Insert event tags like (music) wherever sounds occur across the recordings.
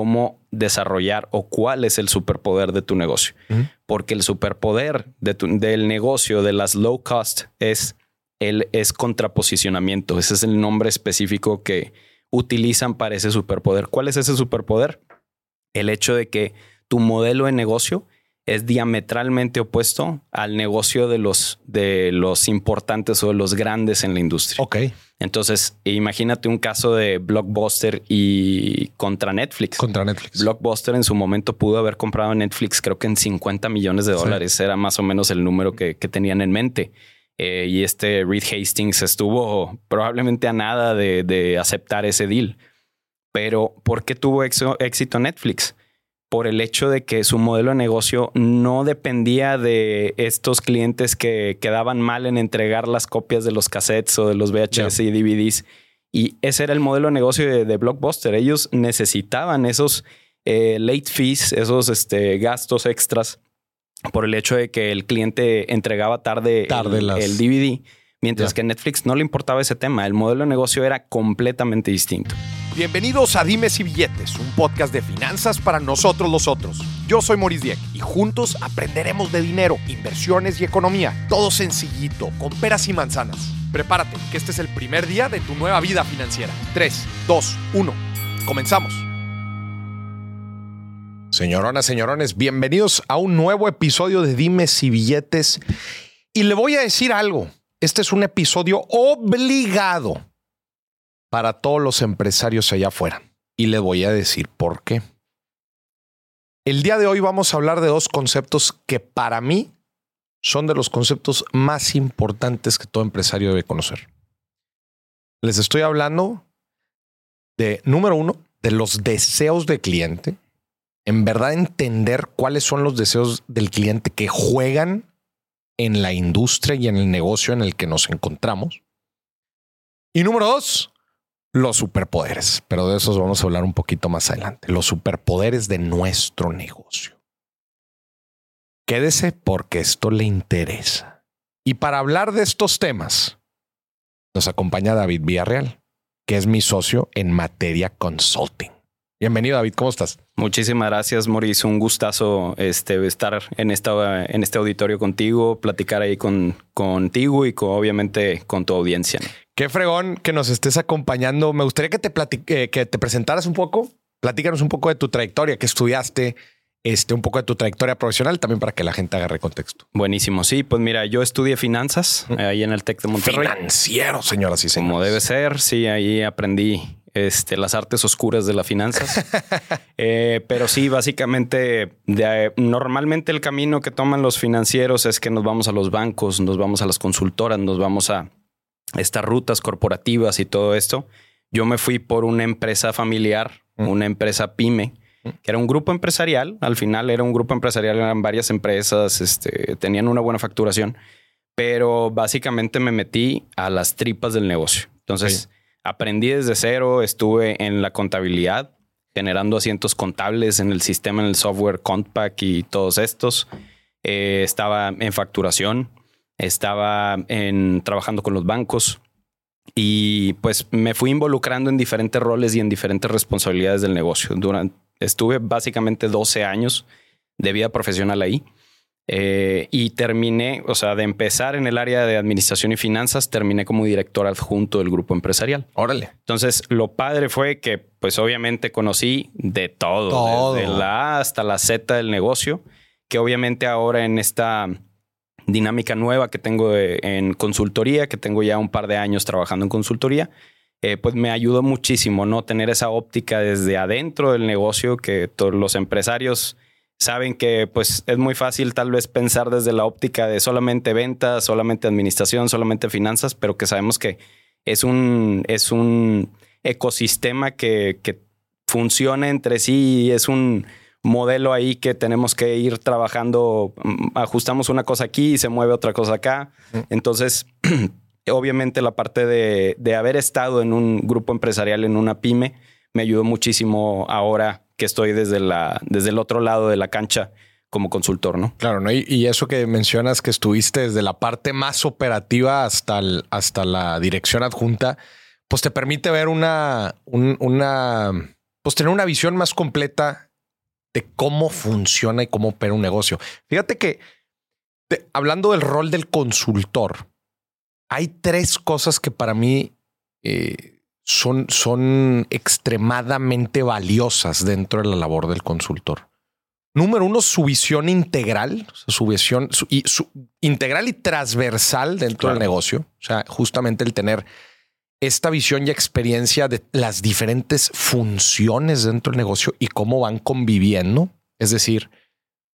cómo desarrollar o cuál es el superpoder de tu negocio. Porque el superpoder de del negocio de las low cost es, el, es contraposicionamiento. Ese es el nombre específico que utilizan para ese superpoder. ¿Cuál es ese superpoder? El hecho de que tu modelo de negocio es diametralmente opuesto al negocio de los, de los importantes o de los grandes en la industria. Ok. Entonces, imagínate un caso de Blockbuster y contra Netflix. Contra Netflix. Blockbuster en su momento pudo haber comprado Netflix, creo que en 50 millones de dólares. Era más o menos el número que, tenían en mente. Eh, y este Reed Hastings estuvo probablemente a nada de, de aceptar ese deal. Pero, ¿por qué tuvo éxito Netflix? Por el hecho de que su modelo de negocio no dependía de estos clientes que quedaban mal en entregar las copias de los cassettes o de los VHS y DVDs. Y ese era el modelo de negocio de, Blockbuster. Ellos necesitaban esos eh, late fees, esos este, gastos extras por el hecho de que el cliente entregaba tarde, el, DVD, mientras que Netflix no le importaba ese tema. El modelo de negocio era completamente distinto. Bienvenidos a Dimes y Billetes, un podcast de finanzas para nosotros los otros. Yo soy Maurice Dieck y juntos aprenderemos de dinero, inversiones y economía. Todo sencillito, con peras y manzanas. Prepárate, que este es el primer día de tu nueva vida financiera. 3, 2, 1. Comenzamos. Señoronas, señorones, bienvenidos a un nuevo episodio de Dimes y Billetes. Y le voy a decir algo. Este es un episodio obligado para todos los empresarios allá afuera. Y le voy a decir por qué. El día de hoy vamos a hablar de dos conceptos que para mí son de los conceptos más importantes que todo empresario debe conocer. Les estoy hablando de, número uno, de los deseos del cliente. En verdad entender cuáles son los deseos del cliente que juegan en la industria y en el negocio en el que nos encontramos. Y número dos, los superpoderes, pero de esos vamos a hablar un poquito más adelante. Los superpoderes de nuestro negocio. Quédese porque esto le interesa. Y para hablar de estos temas, nos acompaña David Villarreal, que es mi socio en materia consulting. Bienvenido, David. ¿Cómo estás? Muchísimas gracias, Mauricio. Un gustazo este, estar en, esta, en este auditorio contigo, platicar ahí con, contigo y obviamente con tu audiencia. Qué fregón que nos estés acompañando. Me gustaría que te, eh, que te presentaras un poco. Platícanos un poco de tu trayectoria, que estudiaste, este, un poco de tu trayectoria profesional, también para que la gente agarre contexto. Buenísimo. Sí, pues mira, yo estudié finanzas ahí en el TEC de Monterrey. Financiero, señoras y señores. Como debe ser. Sí, ahí aprendí este, las artes oscuras de las finanzas. (laughs) Eh, pero sí, básicamente, normalmente el camino que toman los financieros es que nos vamos a los bancos, nos vamos a las consultoras, nos vamos a estas rutas corporativas y todo esto. Yo me fui por una empresa familiar, mm. una empresa pyme, mm. que era un grupo empresarial. Al final era un grupo empresarial, eran varias empresas, este, tenían una buena facturación, pero básicamente me metí a las tripas del negocio. Entonces, Aprendí desde cero, estuve en la contabilidad, generando asientos contables en el sistema, en el software Compact y todos estos. Eh, estaba en facturación, estaba en, trabajando con los bancos y pues me fui involucrando en diferentes roles y en diferentes responsabilidades del negocio. Durante, estuve básicamente 12 años de vida profesional ahí. Eh, y terminé, o sea, de empezar en el área de administración y finanzas, terminé como director adjunto del grupo empresarial. Órale. Entonces, lo padre fue que, pues obviamente conocí de todo, todo. desde la A hasta la Z del negocio, que obviamente ahora en esta dinámica nueva que tengo en consultoría, que tengo ya un par de años trabajando en consultoría, eh, pues me ayudó muchísimo, ¿no? Tener esa óptica desde adentro del negocio que todos los empresarios saben que pues es muy fácil tal vez pensar desde la óptica de solamente ventas, solamente administración, solamente finanzas, pero que sabemos que es un, es un ecosistema que, que funciona entre sí y es un modelo ahí que tenemos que ir trabajando, mm, ajustamos una cosa aquí y se mueve otra cosa acá. Entonces, (clears throat) obviamente la parte de, de haber estado en un grupo empresarial, en una pyme, me ayudó muchísimo ahora que estoy desde, la, desde el otro lado de la cancha como consultor, ¿no? Claro, ¿no? Y, eso que mencionas que estuviste desde la parte más operativa hasta, hasta la dirección adjunta, pues te permite ver una, una pues tener una visión más completa de cómo funciona y cómo opera un negocio. Fíjate que hablando del rol del consultor, hay tres cosas que para mí eh, son, son extremadamente valiosas dentro de la labor del consultor. Número uno, su visión integral, su visión y su, integral y transversal dentro del negocio. O sea, justamente el tener esta visión y experiencia de las diferentes funciones dentro del negocio y cómo van conviviendo. Es decir,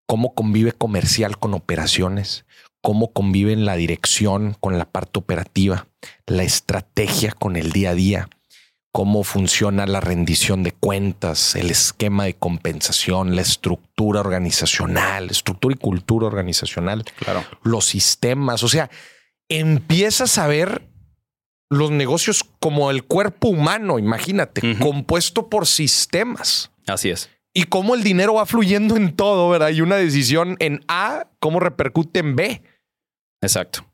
cómo convive comercial con operaciones, cómo conviven la dirección con la parte operativa, la estrategia con el día a día, cómo funciona la rendición de cuentas, el esquema de compensación, la estructura organizacional, estructura y cultura organizacional, claro. los sistemas. O sea, empiezas a ver los negocios como el cuerpo humano, imagínate, compuesto por sistemas. Así es y cómo el dinero va fluyendo en todo, ¿verdad? Y una decisión en A, cómo repercute en B. Exacto.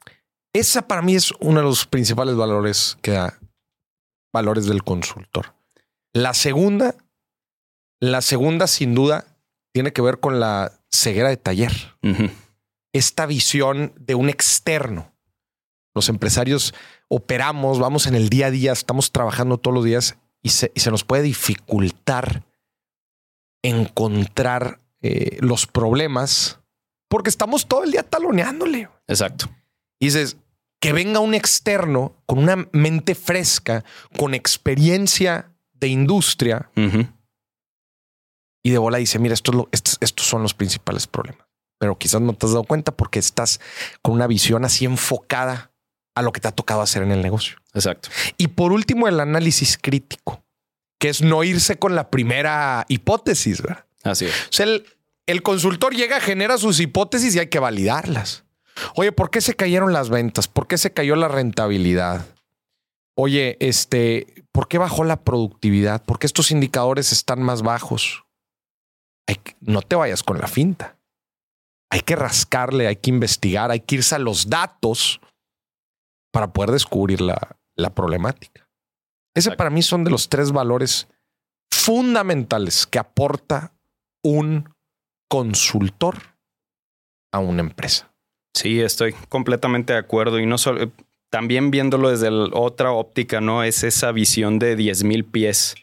Esa para mí es uno de los principales valores que da valores del consultor. La segunda, la segunda sin duda tiene que ver con la ceguera de taller. Esta visión de un externo. Los empresarios operamos, vamos en el día a día, estamos trabajando todos los días y se, y se nos puede dificultar encontrar eh, los problemas porque estamos todo el día taloneándole. Exacto. Y dices, que venga un externo con una mente fresca, con experiencia de industria y de bola dice, mira, esto estos, estos son los principales problemas. Pero quizás no te has dado cuenta porque estás con una visión así enfocada a lo que te ha tocado hacer en el negocio. Exacto. Y por último, el análisis crítico que es no irse con la primera hipótesis. ¿verdad? Así es. O sea, el, consultor llega, genera sus hipótesis y hay que validarlas. Oye, ¿por qué se cayeron las ventas? ¿Por qué se cayó la rentabilidad? Oye, este, ¿por qué bajó la productividad? ¿Por qué estos indicadores están más bajos? no te vayas con la finta. Hay que rascarle, hay que investigar, hay que irse a los datos para poder descubrir la, la problemática. Ese para mí son de los tres valores fundamentales que aporta un consultor a una empresa. Sí, estoy completamente de acuerdo y no solo también viéndolo desde otra óptica, no es esa visión de 10 mil pies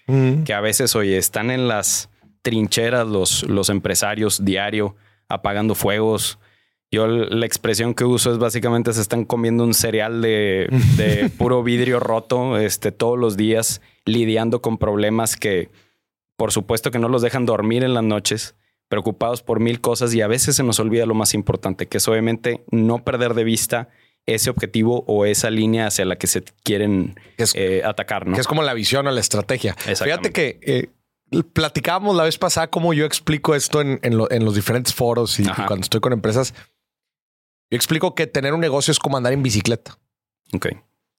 que a veces, oye, están en las trincheras los, los empresarios diario apagando fuegos, yo la expresión que uso es básicamente se están comiendo un cereal de, (laughs) puro vidrio roto este, todos los días, lidiando con problemas que por supuesto que no los dejan dormir en las noches, preocupados por mil cosas y a veces se nos olvida lo más importante, que es obviamente no perder de vista ese objetivo o esa línea hacia la que se quieren eh, atacar. ¿no? Que es como la visión o la estrategia. Fíjate que eh, platicábamos la vez pasada cómo yo explico esto en, los diferentes foros y cuando estoy con empresas. Yo explico que tener un negocio es como andar en bicicleta. Ok.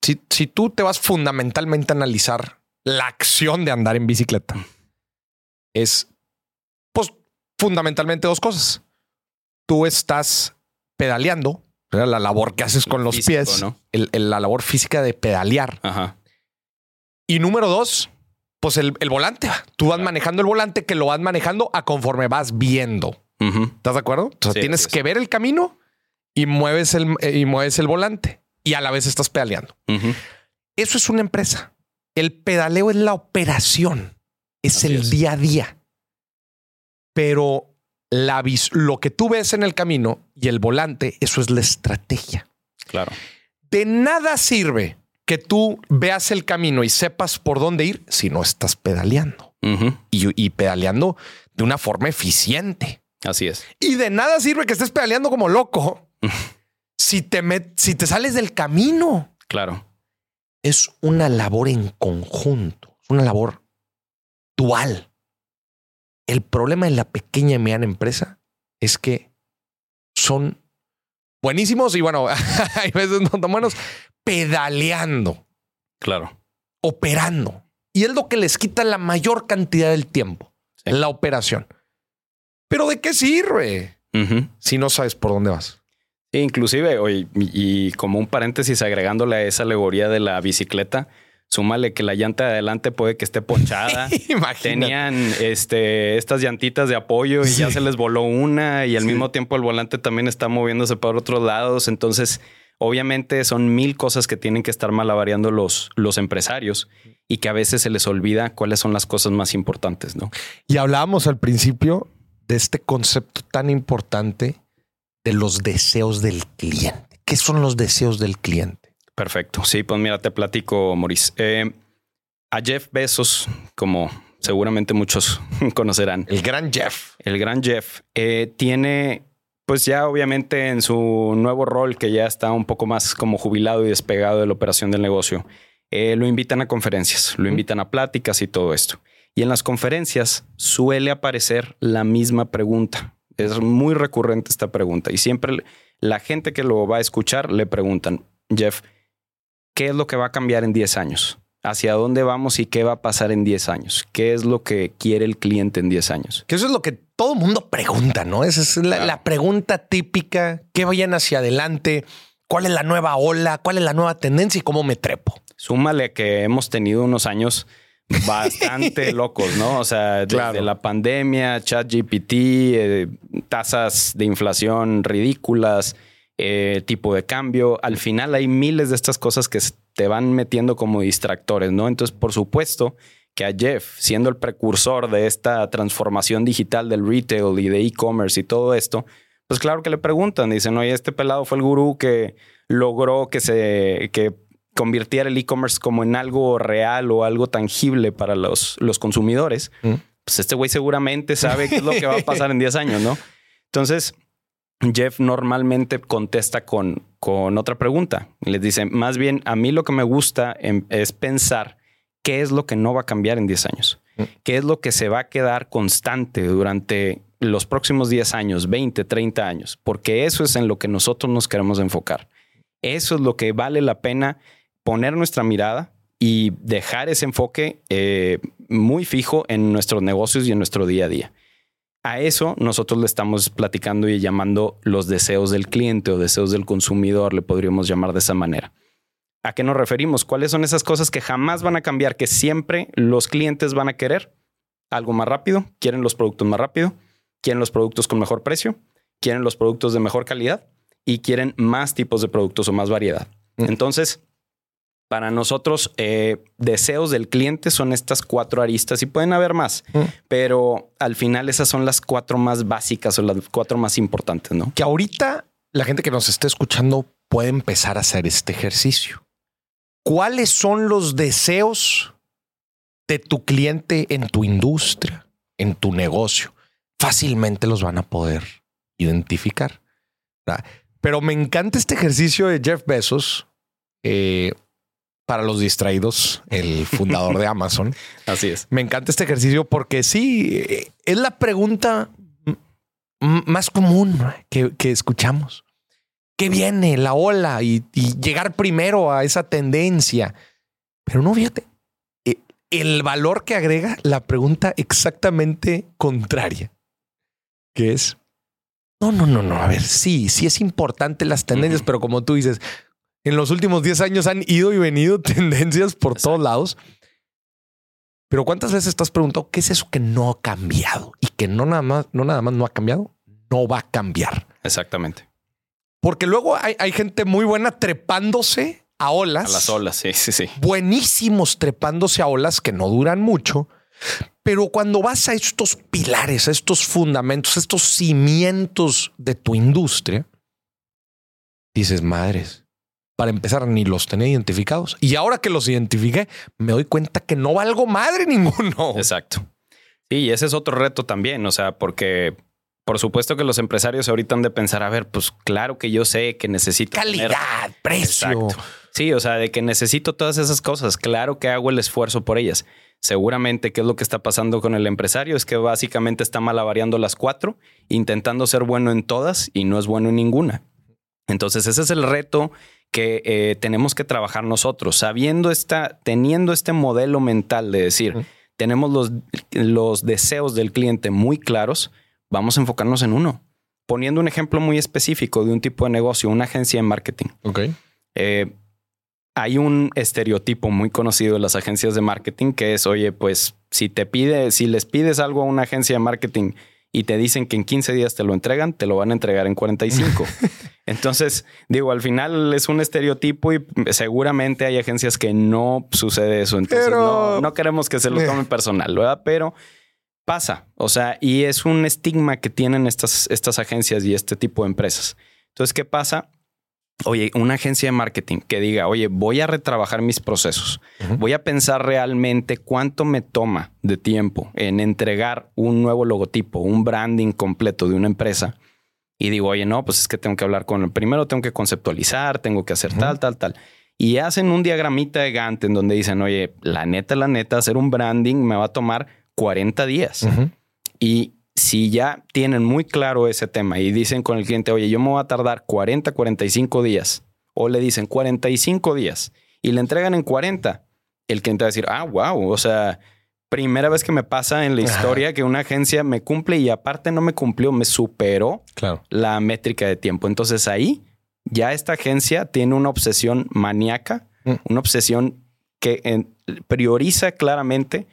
Si, si tú te vas fundamentalmente a analizar la acción de andar en bicicleta, es fundamentalmente dos cosas. Tú estás pedaleando, la labor que haces con los pies, la labor física de pedalear. Ajá. Y número dos, pues el, volante. Tú vas manejando el volante que lo vas manejando a conforme vas viendo. ¿Estás de acuerdo? O sea, tienes que ver el camino y mueves el, eh, y mueves el volante y a la vez estás pedaleando. Eso es una empresa. El pedaleo es la operación, es el día a día. Pero la lo que tú ves en el camino y el volante, eso es la estrategia. Claro. De nada sirve que tú veas el camino y sepas por dónde ir si no estás pedaleando y, y pedaleando de una forma eficiente. Así es. Y de nada sirve que estés pedaleando como loco (laughs) si te, si te sales del camino. Claro. Es una labor en conjunto, es una labor dual. El problema en la pequeña y mediana empresa es que son buenísimos y bueno, (laughs) hay veces no tan buenos, pedaleando. Claro. Operando. Y es lo que les quita la mayor cantidad del tiempo, en la operación. Pero ¿de qué sirve si no sabes por dónde vas? inclusive, hoy, y como un paréntesis agregándole a esa alegoría de la bicicleta, Súmale que la llanta de adelante puede que esté ponchada. (laughs) Tenían este, estas llantitas de apoyo y ya se les voló una y al mismo tiempo el volante también está moviéndose para otros lados. Entonces, obviamente son mil cosas que tienen que estar malavariando los, los empresarios y que a veces se les olvida cuáles son las cosas más importantes, ¿no? Y hablábamos al principio de este concepto tan importante de los deseos del cliente. ¿Qué son los deseos del cliente? Perfecto. Sí, pues mira, te platico, Maurice. Eh, a Jeff Bezos, como seguramente muchos (laughs) conocerán. El gran Jeff. El gran Jeff eh, tiene, pues ya obviamente en su nuevo rol, que ya está un poco más como jubilado y despegado de la operación del negocio, eh, lo invitan a conferencias, lo invitan a pláticas y todo esto. Y en las conferencias suele aparecer la misma pregunta. Es muy recurrente esta pregunta y siempre la gente que lo va a escuchar le preguntan, Jeff, ¿Qué es lo que va a cambiar en 10 años? ¿Hacia dónde vamos y qué va a pasar en 10 años? ¿Qué es lo que quiere el cliente en 10 años? Que eso es lo que todo el mundo pregunta, ¿no? Esa es la, pregunta típica. ¿Qué vayan hacia adelante? ¿Cuál es la nueva ola? ¿Cuál es la nueva tendencia y cómo me trepo? Súmale que hemos tenido unos años (laughs) bastante locos, ¿no? O sea, desde la pandemia, ChatGPT, eh, tasas de inflación ridículas, eh, tipo de cambio. Al final hay miles de estas cosas que te van metiendo como distractores, ¿no? Entonces, por supuesto que a Jeff, siendo el precursor de esta transformación digital del retail y de e-commerce y todo esto, pues claro que le preguntan, dicen, oye, este pelado fue el gurú que logró que se que convirtiera el e-commerce como en algo real o algo tangible para los, los consumidores. Mm. Pues este güey seguramente sabe qué es lo que va a pasar en 10 años, ¿no? Entonces, Jeff normalmente contesta con, con otra pregunta. Les dice, más bien, a mí lo que me gusta es pensar qué es lo que no va a cambiar en 10 años, mm. qué es lo que se va a quedar constante durante los próximos 10 años, 20, 30 años, porque eso es en lo que nosotros nos queremos enfocar. Eso es lo que vale la pena poner nuestra mirada y dejar ese enfoque eh, muy fijo en nuestros negocios y en nuestro día a día. A eso nosotros le estamos platicando y llamando los deseos del cliente o deseos del consumidor, le podríamos llamar de esa manera. ¿A qué nos referimos? ¿Cuáles son esas cosas que jamás van a cambiar, que siempre los clientes van a querer? Algo más rápido, quieren los productos más rápido, quieren los productos con mejor precio, quieren los productos de mejor calidad y quieren más tipos de productos o más variedad. Mm. Entonces, para nosotros, eh, deseos del cliente son estas cuatro aristas y pueden haber más, mm. pero al final esas son las cuatro más básicas o las cuatro más importantes, ¿no? Que ahorita la gente que nos esté escuchando puede empezar a hacer este ejercicio. ¿Cuáles son los deseos de tu cliente en tu industria, en tu negocio? Fácilmente los van a poder identificar. Pero me encanta este ejercicio de Jeff Bezos. Eh, para los distraídos, el fundador de (laughs) Amazon. Así es. Me encanta este ejercicio porque sí, es la pregunta más común que, escuchamos. ¿Qué viene? La ola y, llegar primero a esa tendencia. Pero no, fíjate, e, el valor que agrega la pregunta exactamente contraria, que es, no, no, no, no, a ver, sí, sí es importante las tendencias, pero como tú dices, en los últimos 10 años han ido y venido (laughs) tendencias por todos lados. Pero ¿cuántas veces te has preguntado qué es eso que no ha cambiado y que no nada más, no nada más no ha cambiado, no va a cambiar? Exactamente. Porque luego hay, hay gente muy buena trepándose a olas. A las olas, sí, sí, sí. Buenísimos trepándose a olas que no duran mucho. Pero cuando vas a estos pilares, a estos fundamentos, a estos cimientos de tu industria, dices, madres, para empezar, ni los tenía identificados. Y ahora que los identifiqué, me doy cuenta que no valgo madre (laughs) ninguno. Exacto. y ese es otro reto también, o sea, porque por supuesto que los empresarios ahorita han de pensar, a ver, pues claro que yo sé que necesito calidad, precio. Sí, o sea, de que necesito todas esas cosas. Claro que hago el esfuerzo por ellas. Seguramente, ¿qué es lo que está pasando con el empresario? Es que básicamente está malavariando las cuatro, intentando ser bueno en todas y no es bueno en ninguna. Entonces, ese es el reto que eh, tenemos que trabajar nosotros, sabiendo esta, teniendo este modelo mental de decir, tenemos los, los deseos del cliente muy claros, vamos a enfocarnos en uno. Poniendo un ejemplo muy específico de un tipo de negocio, una agencia de marketing. Ok. Eh, hay un estereotipo muy conocido de las agencias de marketing que es, oye, pues si te pide, si les pides algo a una agencia de marketing y te dicen que en 15 días te lo entregan, te lo van a entregar en 45. (laughs) Entonces, digo, al final es un estereotipo y seguramente hay agencias que no sucede eso. Entonces, no, no, queremos que se lo tomen personal, ¿verdad? Pero pasa. O sea, y es un estigma que tienen estas, estas agencias y este tipo de empresas. Entonces, ¿qué pasa? Oye, una agencia de marketing que diga, oye, voy a retrabajar mis procesos, voy a pensar realmente cuánto me toma de tiempo en entregar un nuevo logotipo, un branding completo de una empresa. Y digo, oye, no, pues es que tengo que hablar con el primero, tengo que conceptualizar, tengo que hacer tal, tal, tal. Y hacen un diagramita de Gantt en donde dicen, oye, la neta, la neta, hacer un branding me va a tomar 40 días. Y si ya tienen muy claro ese tema y dicen con el cliente, oye, yo me voy a tardar 40, 45 días, o le dicen 45 días y le entregan en 40, el cliente va a decir, ah, wow, o sea, primera vez que me pasa en la historia que una agencia me cumple y aparte no me cumplió, me superó la métrica de tiempo. Entonces ahí ya esta agencia tiene una obsesión maníaca, mm. una obsesión que prioriza claramente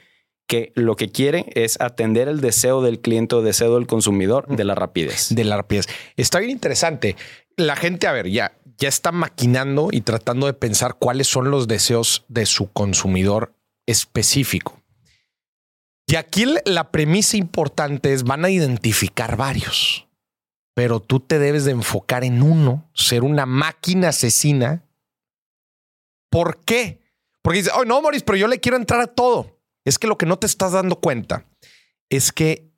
que lo que quiere es atender el deseo del cliente o deseo del consumidor de la rapidez. De la rapidez. Está bien interesante. La gente, a ver, ya, ya está maquinando y tratando de pensar cuáles son los deseos de su consumidor específico. Y aquí la premisa importante es van a identificar varios, pero tú te debes de enfocar en uno, ser una máquina asesina. ¿Por qué? Porque dice, oh no, Maurice, pero yo le quiero entrar a todo. Es que lo que no te estás dando cuenta es que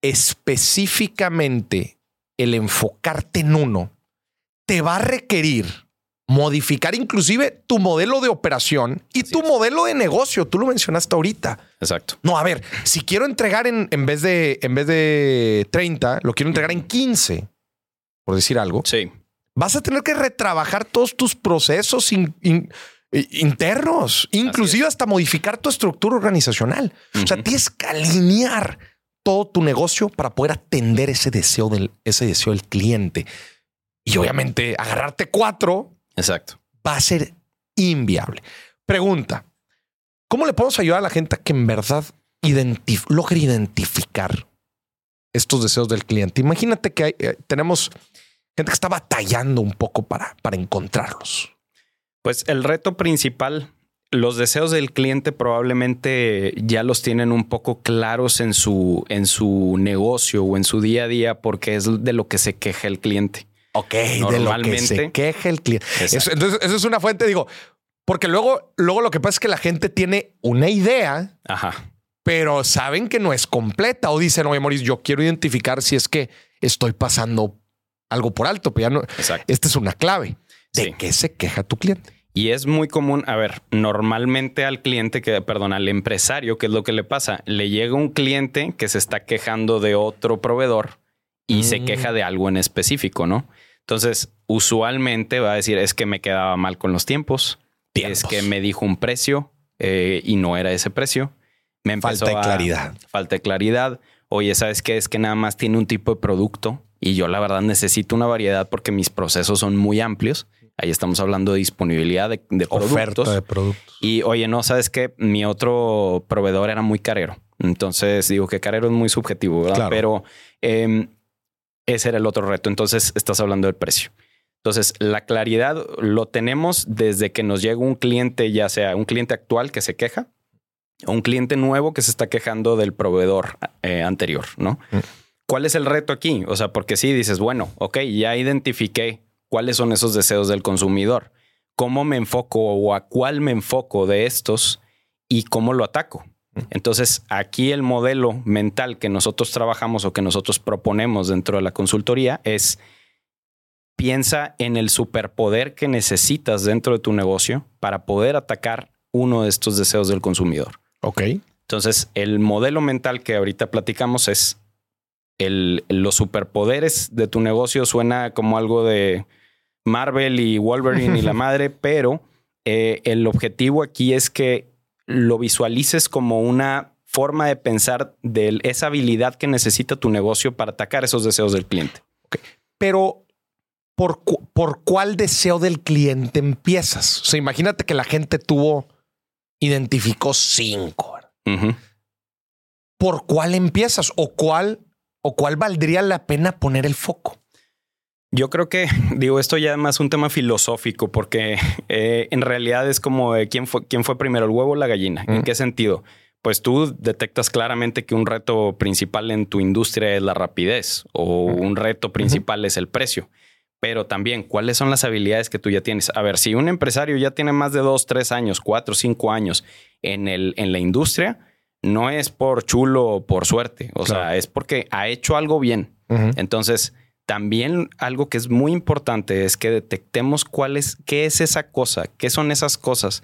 específicamente el enfocarte en uno te va a requerir modificar inclusive tu modelo de operación y tu modelo de negocio. Tú lo mencionaste ahorita. Exacto. No, a ver, si quiero entregar en, en, vez, de, en vez de 30, lo quiero entregar en 15, por decir algo. Sí. Vas a tener que retrabajar todos tus procesos sin internos, inclusive hasta modificar tu estructura organizacional. O sea, tienes que alinear todo tu negocio para poder atender ese deseo del, ese deseo del cliente. Y obviamente agarrarte cuatro. Exacto. Va a ser inviable. Pregunta. ¿Cómo le podemos ayudar a la gente a que en verdad logre identificar estos deseos del cliente? Imagínate que eh, tenemos gente que está batallando un poco para, para encontrarlos. Pues el reto principal, los deseos del cliente probablemente ya los tienen un poco claros en su, en su negocio o en su día a día porque es de lo que se queja el cliente. Ok, normalmente de lo que se queja el cliente. entonces, eso es una fuente, digo, porque luego, luego lo que pasa es que la gente tiene una idea, pero saben que no es completa o dicen, oye, Maurice, yo quiero identificar si es que estoy pasando algo por alto, pero ya no. Esta es una clave de qué se queja tu cliente. Y es muy común, a ver, normalmente al cliente que, perdón, al empresario, ¿qué es lo que le pasa? Le llega un cliente que se está quejando de otro proveedor y se mm. queja de algo en específico, ¿no? Entonces, usualmente va a decir, es que me quedaba mal con los tiempos, es que me dijo un precio eh, y no era ese precio. Me falta de claridad. Falta de claridad. Oye, ¿sabes qué? Es que nada más tiene un tipo de producto y yo la verdad necesito una variedad porque mis procesos son muy amplios. Ahí estamos hablando de disponibilidad de, productos. de productos. Y oye, no sabes que mi otro proveedor era muy carero. Entonces digo que carero es muy subjetivo, ¿verdad? Pero em, ese era el otro reto. Entonces estás hablando del precio. Entonces, la claridad lo tenemos desde que nos llega un cliente, ya sea un cliente actual que se queja o un cliente nuevo que se está quejando del proveedor eh, anterior, ¿no? Mm. ¿Cuál es el reto aquí? O sea, porque si dices, bueno, ok, ya identifiqué cuáles son esos deseos del consumidor, cómo me enfoco o a cuál me enfoco de estos y cómo lo ataco. Entonces, aquí el modelo mental que nosotros trabajamos o que nosotros proponemos dentro de la consultoría es piensa en el superpoder que necesitas dentro de tu negocio para poder atacar uno de estos deseos del consumidor. Ok. Entonces, el modelo mental que ahorita platicamos es el, los superpoderes de tu negocio suena como algo de Marvel y Wolverine y la (laughs) madre, pero eh, el objetivo aquí es que lo visualices como una forma de pensar de esa habilidad que necesita tu negocio para atacar esos deseos del cliente. Pero, ¿por, ¿por cuál deseo del cliente empiezas? O sea, imagínate que la gente tuvo, identificó cinco. ¿Por cuál empiezas o cuál o cuál valdría la pena poner el foco? Yo creo que, (laughs) digo, esto ya es más un tema filosófico, porque eh, en realidad es como quién fue, quién fue primero, el huevo o la gallina. ¿En qué sentido? Pues tú detectas claramente que un reto principal en tu industria es la rapidez o un reto principal es el precio. Pero también, ¿cuáles son las habilidades que tú ya tienes? A ver, si un empresario ya tiene más de dos, tres años, cuatro, cinco años en, el, en la industria, no es por chulo o por suerte. O sea, es porque ha hecho algo bien. Entonces, también algo que es muy importante es que detectemos cuál es, qué es esa cosa, qué son esas cosas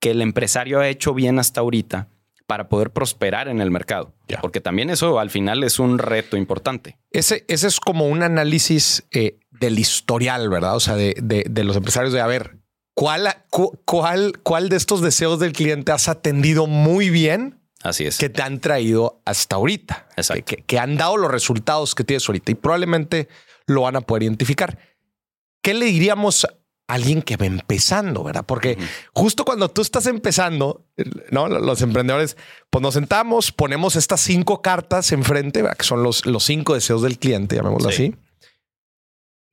que el empresario ha hecho bien hasta ahorita para poder prosperar en el mercado. Porque también eso al final es un reto importante. Ese, ese es como un análisis eh, del historial, ¿verdad? O sea, de, de, los empresarios de, a ver, ¿cuál, cuál, ¿cuál de estos deseos del cliente has atendido muy bien Así es. Que te han traído hasta ahorita. Exacto. Que, han dado los resultados que tienes ahorita y probablemente lo van a poder identificar. ¿Qué le diríamos a alguien que va empezando, verdad? Porque justo cuando tú estás empezando, no los emprendedores, pues nos sentamos, ponemos estas cinco cartas enfrente, que son los, los cinco deseos del cliente, llamémoslo así.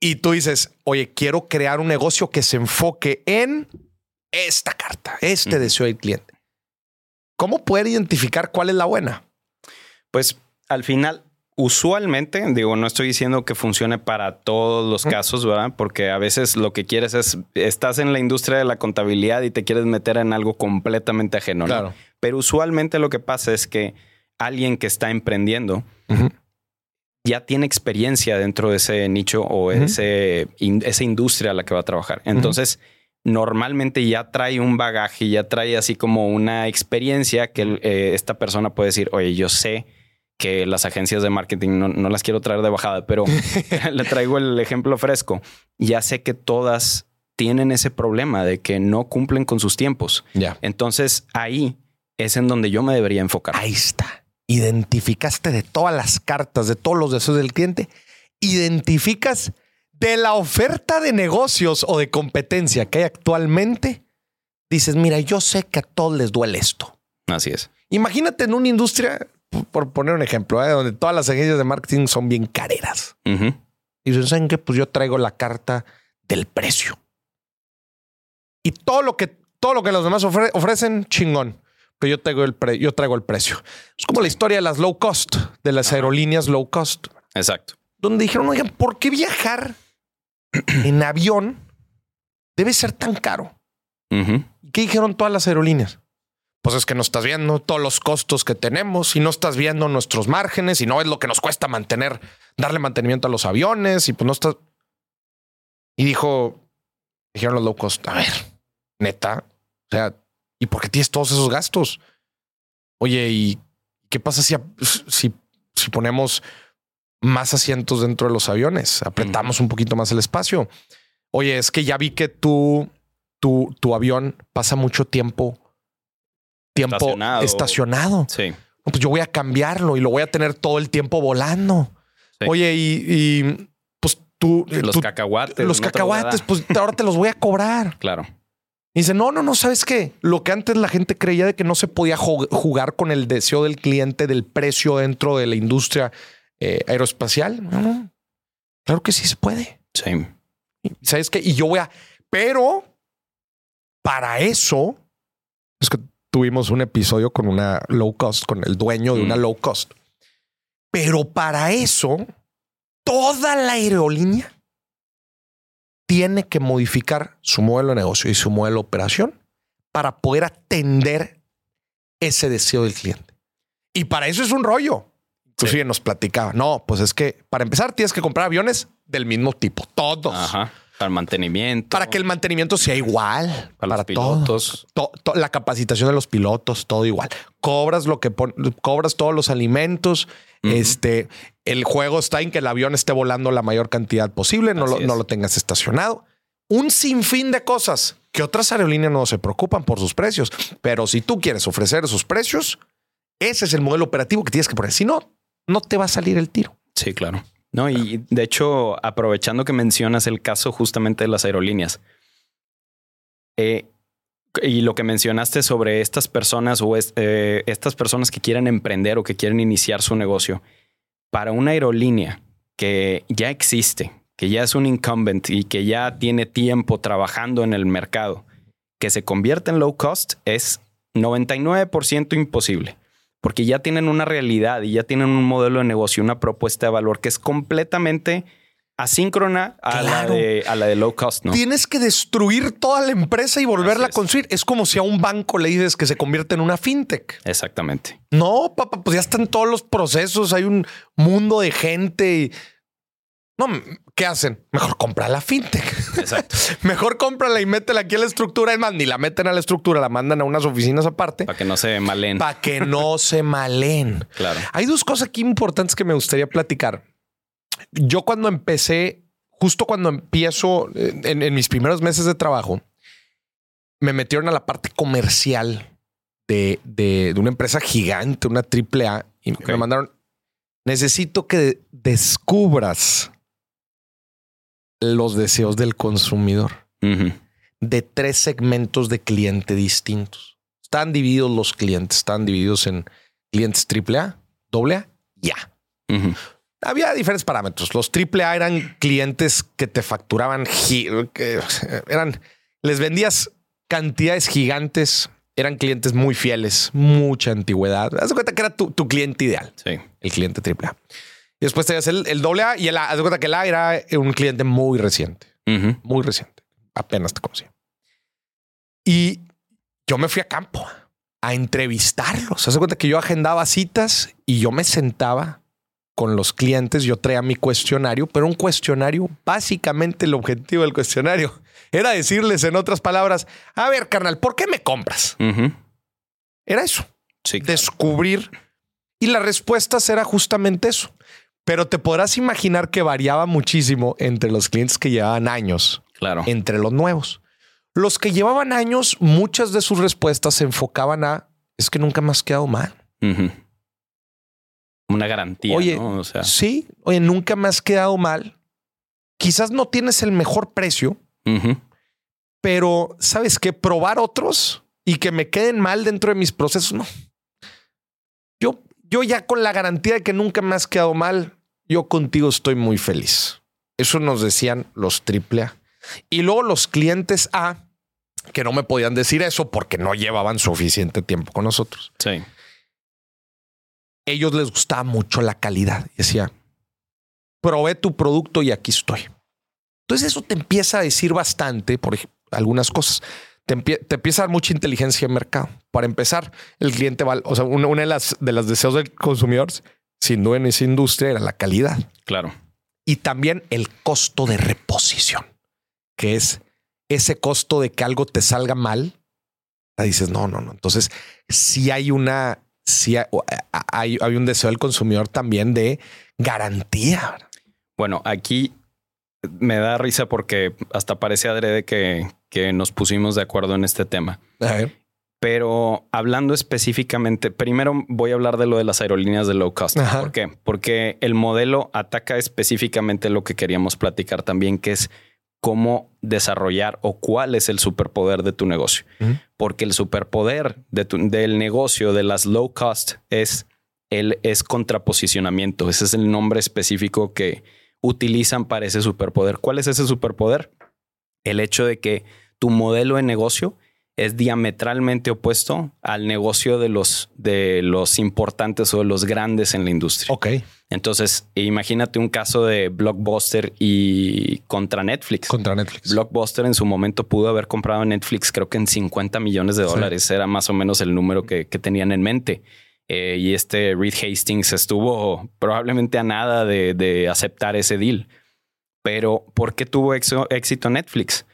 Y tú dices, oye, quiero crear un negocio que se enfoque en esta carta, este deseo del cliente. ¿Cómo poder identificar cuál es la buena? Pues al final, usualmente, digo, no estoy diciendo que funcione para todos los casos, ¿verdad? Porque a veces lo que quieres es, estás en la industria de la contabilidad y te quieres meter en algo completamente ajeno. Claro. Pero usualmente lo que pasa es que alguien que está emprendiendo ya tiene experiencia dentro de ese nicho o ese, esa industria a la que va a trabajar. Entonces, normalmente ya trae un bagaje, ya trae así como una experiencia que eh, esta persona puede decir, oye, yo sé que las agencias de marketing no, las quiero traer de bajada, pero (laughs) le traigo el ejemplo fresco. Ya sé que todas tienen ese problema de que no cumplen con sus tiempos. Ya. Entonces ahí es en donde yo me debería enfocar. Ahí está. Identificaste de todas las cartas, de todos los deseos del cliente, identificas de la oferta de negocios o de competencia que hay actualmente, dices, mira, yo sé que a todos les duele esto. Así es. Imagínate en una industria, por poner un ejemplo, ¿eh? donde todas las agencias de marketing son bien careras. Y dicen, ¿saben qué? Pues yo traigo la carta del precio. Y todo lo que, todo lo que los demás ofrecen, chingón. Pero yo traigo, el yo traigo el precio. Es como la historia de las low cost, de las aerolíneas low cost. Exacto. Donde dijeron, oigan, ¿por qué viajar en avión debe ser tan caro. ¿Qué dijeron todas las aerolíneas? Pues es que no estás viendo todos los costos que tenemos y no estás viendo nuestros márgenes y no es lo que nos cuesta mantener, darle mantenimiento a los aviones y pues no estás. Y dijo, dijeron los low cost, a ver, neta, o sea, ¿y por qué tienes todos esos gastos? Oye, ¿y qué pasa si, si, si ponemos más asientos dentro de los aviones, apretamos un poquito más el espacio. Oye, es que ya vi que tu, tu, tu avión pasa mucho tiempo, tiempo estacionado. Sí. Pues yo voy a cambiarlo y lo voy a tener todo el tiempo volando. Oye, y, pues tú. Los cacahuates. Los cacahuates, pues ahora te los voy a cobrar. (laughs) Claro. Y dice, no, no, no, ¿sabes qué? Lo que antes la gente creía de que no se podía jugar con el deseo del cliente, del precio dentro de la industria eh, aeroespacial. No, Claro que sí se puede. Sí. ¿Sabes qué? Y yo voy a... Pero para eso es que tuvimos un episodio con una low cost, con el dueño de una mm. low cost. Pero para eso, toda la aerolínea tiene que modificar su modelo de negocio y su modelo de operación para poder atender ese deseo del cliente. Y para eso es un rollo. Inclusive nos platicaba, no, pues es que para empezar tienes que comprar aviones del mismo tipo, todos. Ajá. Para el mantenimiento. Para que el mantenimiento sea igual. Para, los pilotos. la capacitación de los pilotos, todo igual. Cobras lo que cobras todos los alimentos. Este, el juego está en que el avión esté volando la mayor cantidad posible, no lo, no lo, tengas estacionado. Un sinfín de cosas que otras aerolíneas no se preocupan por sus precios. Pero si tú quieres ofrecer esos precios, ese es el modelo operativo que tienes que poner. Si no, no te va a salir el tiro. Sí, claro. No, y de hecho, aprovechando que mencionas el caso justamente de las aerolíneas, eh, y lo que mencionaste sobre estas personas o eh, estas personas que quieren emprender o que quieren iniciar su negocio, para una aerolínea que ya existe, que ya es un incumbent y que ya tiene tiempo trabajando en el mercado, que se convierta en low cost es 99% imposible, porque ya tienen una realidad y ya tienen un modelo de negocio, una propuesta de valor que es completamente asíncrona a, la de, a la de low cost, ¿no? Tienes que destruir toda la empresa y volverla a construir. Es como si a un banco le dices que se convierte en una fintech. Exactamente. No, papá, pues ya están todos los procesos, hay un mundo de gente y... No, ¿qué hacen? Mejor compra la fintech. Exacto. (laughs) Mejor cómprala y métela aquí a la estructura. Es más, ni la meten a la estructura, la mandan a unas oficinas aparte. Para que no se malen. Para que no se malen. (laughs) Claro. Hay dos cosas aquí importantes que me gustaría platicar yo cuando empecé, justo cuando empiezo eh, en, mis primeros meses de trabajo, me metieron a la parte comercial de, de, una empresa gigante, una triple A, y me mandaron, necesito que descubras los deseos del consumidor de tres segmentos de cliente distintos. Están divididos los clientes, están divididos en clientes triple A, doble A y A había diferentes parámetros. Los AAA eran clientes que te facturaban, que eran, les vendías cantidades gigantes, eran clientes muy fieles, mucha antigüedad. Haz cuenta que era tu, cliente ideal. Sí. El cliente AAA. Y después tenías el, el AA y el A. Haz de cuenta que el A era un cliente muy reciente, muy reciente. Apenas te conocía. Y yo me fui a campo a entrevistarlos. Haz de cuenta que yo agendaba citas y yo me sentaba con los clientes, yo traía mi cuestionario, pero un cuestionario, básicamente el objetivo del cuestionario (laughs) era decirles en otras palabras, a ver, carnal, ¿por qué me compras? Era eso. Sí, Descubrir. Y la respuesta era justamente eso. Pero te podrás imaginar que variaba muchísimo entre los clientes que llevaban años. Claro. Entre los nuevos. Los que llevaban años, muchas de sus respuestas se enfocaban a es que nunca me has quedado mal una garantía. Oye, ¿no? o sea. sí, oye, nunca me has quedado mal. Quizás no tienes el mejor precio, pero sabes que probar otros y que me queden mal dentro de mis procesos, no. Yo, yo ya con la garantía de que nunca me has quedado mal, yo contigo estoy muy feliz. Eso nos decían los AAA. Y luego los clientes A, que no me podían decir eso porque no llevaban suficiente tiempo con nosotros. Sí ellos les gustaba mucho la calidad. Y decía, probé tu producto y aquí estoy. Entonces eso te empieza a decir bastante, por ejemplo, algunas cosas. Te, empieza a dar mucha inteligencia en mercado. Para empezar, el cliente va, o sea, una, de las de los deseos del consumidor, sin duda en esa industria, era la calidad. Claro. Y también el costo de reposición, que es ese costo de que algo te salga mal. Dices, no, no, no. Entonces, si hay una sí hay, un deseo del consumidor también de garantía. Bueno, aquí me da risa porque hasta parece adrede que, que nos pusimos de acuerdo en este tema. Pero hablando específicamente, primero voy a hablar de lo de las aerolíneas de low cost. ¿Por qué? Porque el modelo ataca específicamente lo que queríamos platicar también, que es cómo desarrollar o cuál es el superpoder de tu negocio. Porque el superpoder de del negocio de las low cost es el es contraposicionamiento. Ese es el nombre específico que utilizan para ese superpoder. ¿Cuál es ese superpoder? El hecho de que tu modelo de negocio es diametralmente opuesto al negocio de los, de los importantes o de los grandes en la industria. Ok. Entonces, imagínate un caso de Blockbuster y contra Netflix. Contra Netflix. Blockbuster en su momento pudo haber comprado Netflix, creo que en 50 millones de dólares. Era más o menos el número que, tenían en mente. Eh, y este Reed Hastings estuvo probablemente a nada de, de aceptar ese deal. Pero, ¿por qué tuvo éxito Netflix?